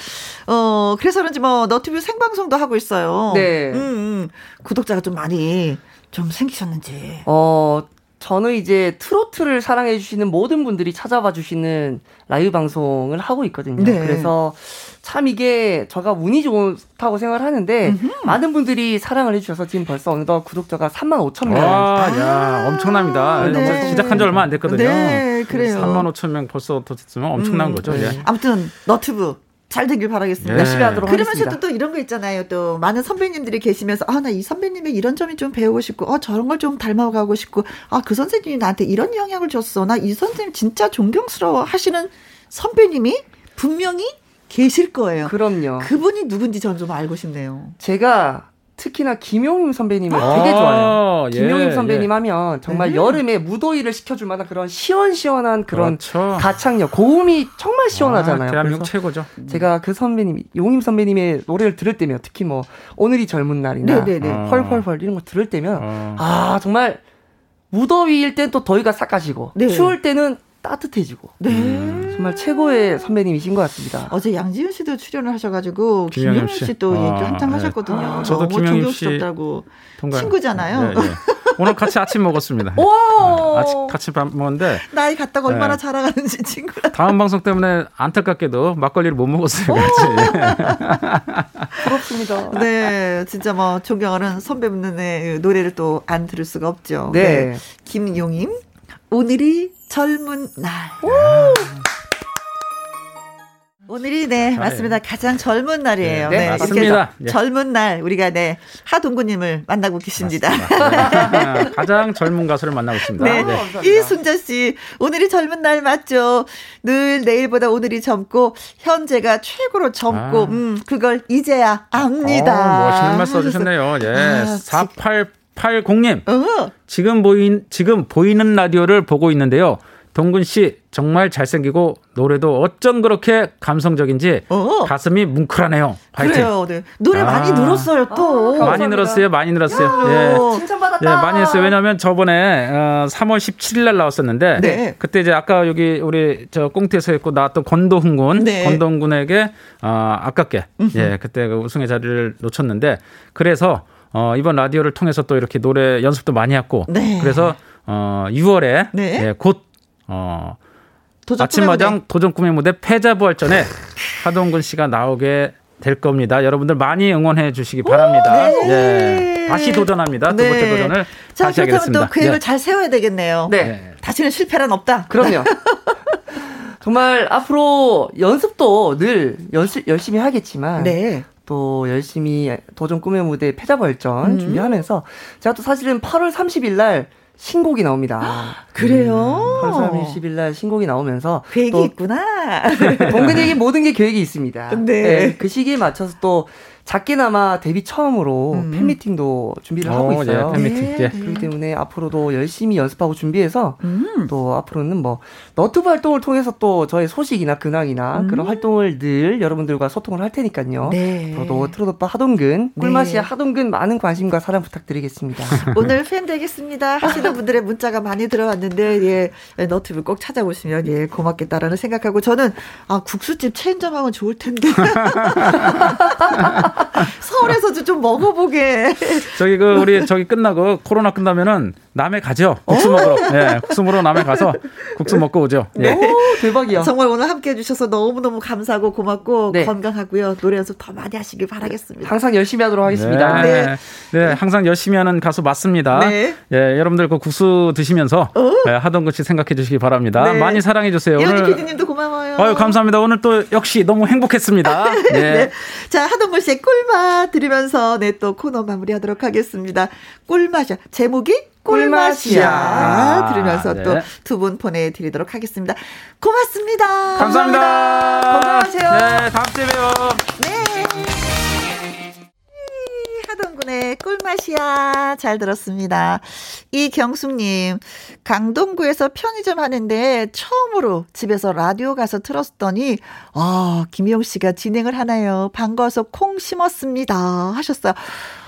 어 그래서 그런지 뭐 너튜브 생방송도 하고 있어요. 네. 음, 음. 구독자가 좀 많이 좀 생기셨는지. 어, 저는 이제 트로트를 사랑해 주시는 모든 분들이 찾아봐 주시는 라이브 방송을 하고 있거든요. 네. 그래서 참 이게 제가 운이 좋다고 생각을 하는데 음흠. 많은 분들이 사랑을 해주셔서 지금 벌써 어느덧 구독자가 3만 5천 명. 와, 야, 엄청납니다. 네. 시작한 지 얼마 안 됐거든요. 네, 그래요. 3만 5천 명 벌써 됐으면 엄청난 음, 거죠. 네. 예. 아무튼 너튜브 잘 되길 바라겠습니다. 네. 열심히 하도록 그러면서도 하겠습니다. 또 이런 거 있잖아요. 또 많은 선배님들이 계시면서 아 나 이 선배님의 이런 점이 좀 배우고 싶고 어 저런 걸 좀 닮아가고 싶고 아 그 선생님이 나한테 이런 영향을 줬어. 나 이 선생님 진짜 존경스러워 하시는 선배님이 분명히 계실 거예요. 그럼요. 그분이 누군지 전 좀 알고 싶네요. 제가 특히나 김용임 선배님을 아, 되게 좋아해요. 예, 김용임 선배님 예. 하면 정말 네. 여름에 무더위를 식혀줄 만한 그런 시원시원한 그런 그렇죠. 가창력, 고음이 정말 시원하잖아요. 아, 대한민국 최고죠. 제가 그 선배님, 용임 선배님의 노래를 들을 때면 특히 뭐 오늘이 젊은 날이나 네네네. 펄펄펄 이런 거 들을 때면 어. 아 정말 무더위일 땐 또 더위가 싹 가시고 네. 추울 때는 따뜻해지고. 네. 음, 정말 최고의 선배님이신 것 같습니다. 어제 양지은 씨도 출연을 하셔가지고 김영임 씨도 아, 얘기 한참 네. 하셨거든요. 아, 저도 김영임 씨 동감. 친구잖아요. 네, 네. 오늘 같이 아침 먹었습니다. 오! 네, 아침 같이 밥 먹었는데 나이 갔다가 얼마나 네. 자라가는지 친구. 다음 방송 때문에 안타깝게도 막걸리를 못 먹었어요. 같이. 부럽습니다. 네, 진짜 뭐 존경하는 선배분의 노래를 또 안 들을 수가 없죠. 네. 김용임 오늘이 젊은 날. 오늘이 네 맞습니다. 가장 젊은 날이에요. 네, 네 맞습니다. 네. 젊은 날 우리가 네 하동구님을 만나고 계십니다. 네. 가장 젊은 가수를 만나고 있습니다. 네, 네. 이순자 씨 오늘이 젊은 날 맞죠? 늘 내일보다 오늘이 젊고 현재가 최고로 젊고 아. 음 그걸 이제야 압니다. 어, 멋있는 말 써주셨네요. 예, 아, 48 80님. 어. 지금 보인 지금 보이는 라디오를 보고 있는데요. 동근 씨 정말 잘생기고 노래도 어쩜 그렇게 감성적인지 어. 가슴이 뭉클하네요. 파이팅. 그래요. 네. 노래 아. 많이 늘었어요 또. 아, 많이 늘었어요. 많이 늘었어요. 야, 예. 칭찬받았다. 예, 많이 했어요. 왜냐하면 저번에 어, 3월 17일 날 나왔었는데 네. 그때 이제 아까 여기 우리 저 꽁트에서 했고 나왔던 권도훈 군, 네. 권도훈 군에게 어, 아깝게 예 그때 그 우승의 자리를 놓쳤는데 그래서 어, 이번 라디오를 통해서 또 이렇게 노래 연습도 많이 했고 네. 그래서 어, 6월에 네. 예, 곧 어, 아침마당 도전 꿈의 무대 패자부활전에 하동근 씨가 나오게 될 겁니다. 여러분들 많이 응원해 주시기 바랍니다. 네. 예. 다시 도전합니다. 두 번째 네. 도전을 자, 다시 하겠습니다. 또 계획을 네. 잘 세워야 되겠네요. 네. 다시는 실패란 없다. 그럼요. 정말 앞으로 연습도 늘 연습 열심히 하겠지만 네. 또 열심히 도전 꿈의 무대 패자벌전 음. 준비하면서 제가 또 사실은 8월 30일 날 신곡이 나옵니다. 그래요? 음, 8월 30일 날 신곡이 나오면서 계획이 있구나. 동근에게 모든 게 계획이 있습니다. 네. 네. 그 시기에 맞춰서 또 작게나마 데뷔 처음으로 음. 팬미팅도 준비를 오, 하고 어, 있어요. 예, 팬미팅. 네. 그렇기 때문에 앞으로도 열심히 연습하고 준비해서 음. 또 앞으로는 뭐 너튜브 활동을 통해서 또 저의 소식이나 근황이나 음. 그런 활동을 늘 여러분들과 소통을 할 테니까요. 네. 앞으로도 트롯 오빠 하동근 네. 꿀맛이야 하동근 많은 관심과 사랑 부탁드리겠습니다. 오늘 팬 되겠습니다 하시는 분들의 문자가 많이 들어왔는데 예 너튜브 꼭 찾아보시면 예 고맙겠다라는 생각하고 저는 아 국수집 체인점하면 좋을 텐데. 서울에서도 좀 먹어보게. 저기 그 우리 저기 끝나고 코로나 끝나면은 남해 가죠. 국수 먹으러. 예, 국수 먹으러 남해 가서 국수 먹고 오죠. 예. 오, 대박이야. 정말 오늘 함께 해주셔서 너무너무 감사하고 고맙고 네. 건강하고요. 노래 연습 더 많이 하시길 바라겠습니다. 항상 열심히 하도록 하겠습니다. 네. 네. 네 항상 열심히 하는 가수 맞습니다. 네. 예, 여러분들 그 국수 드시면서 어? 예, 하던 것이 생각해 주시기 바랍니다. 네. 많이 사랑해 주세요. 오늘 PD님도 고마워요. 아유, 감사합니다. 오늘 또 역시 너무 행복했습니다. 네. 네. 자, 하동근 씨의 꿀맛 들으면서 네, 또 코너 마무리하도록 하겠습니다. 꿀맛이야. 제목이 꿀맛이야. 들으면서 네. 또두 분 보내드리도록 하겠습니다. 고맙습니다. 감사합니다. 감사합니다. 건강하세요. 네, 다음 주에 봬요. 네. 하동군의 꿀맛이야. 잘 들었습니다. 이경숙님, 강동구에서 편의점 하는데 처음으로 집에서 라디오 가서 틀었더니, 아, 김용 씨가 진행을 하나요? 반가워서 콩 심었습니다. 하셨어요.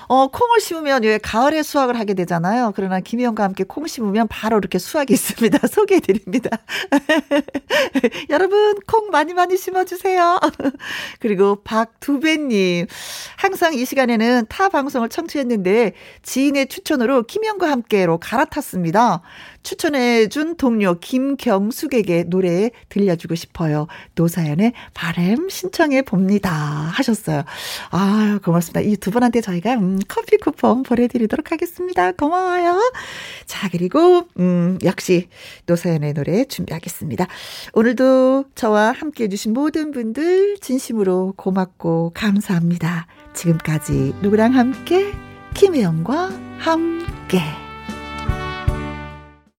어, 콩을 심으면 왜 가을에 수확을 하게 되잖아요. 그러나 김희영과 함께 콩 심으면 바로 이렇게 수확이 있습니다. 소개해 드립니다. 여러분, 콩 많이 많이 심어주세요. 그리고 박두배님. 항상 이 시간에는 타 방송을 청취했는데 지인의 추천으로 김희영과 함께로 갈아탔습니다. 추천해준 동료 김경숙에게 노래 들려주고 싶어요. 노사연의 바램 신청해 봅니다. 하셨어요. 아유, 고맙습니다. 이 두 분한테 저희가, 음, 커피 쿠폰 보내드리도록 하겠습니다. 고마워요. 자, 그리고, 음, 역시 노사연의 노래 준비하겠습니다. 오늘도 저와 함께 해 주신 모든 분들 진심으로 고맙고 감사합니다. 지금까지 누구랑 함께? 김혜영과 함께.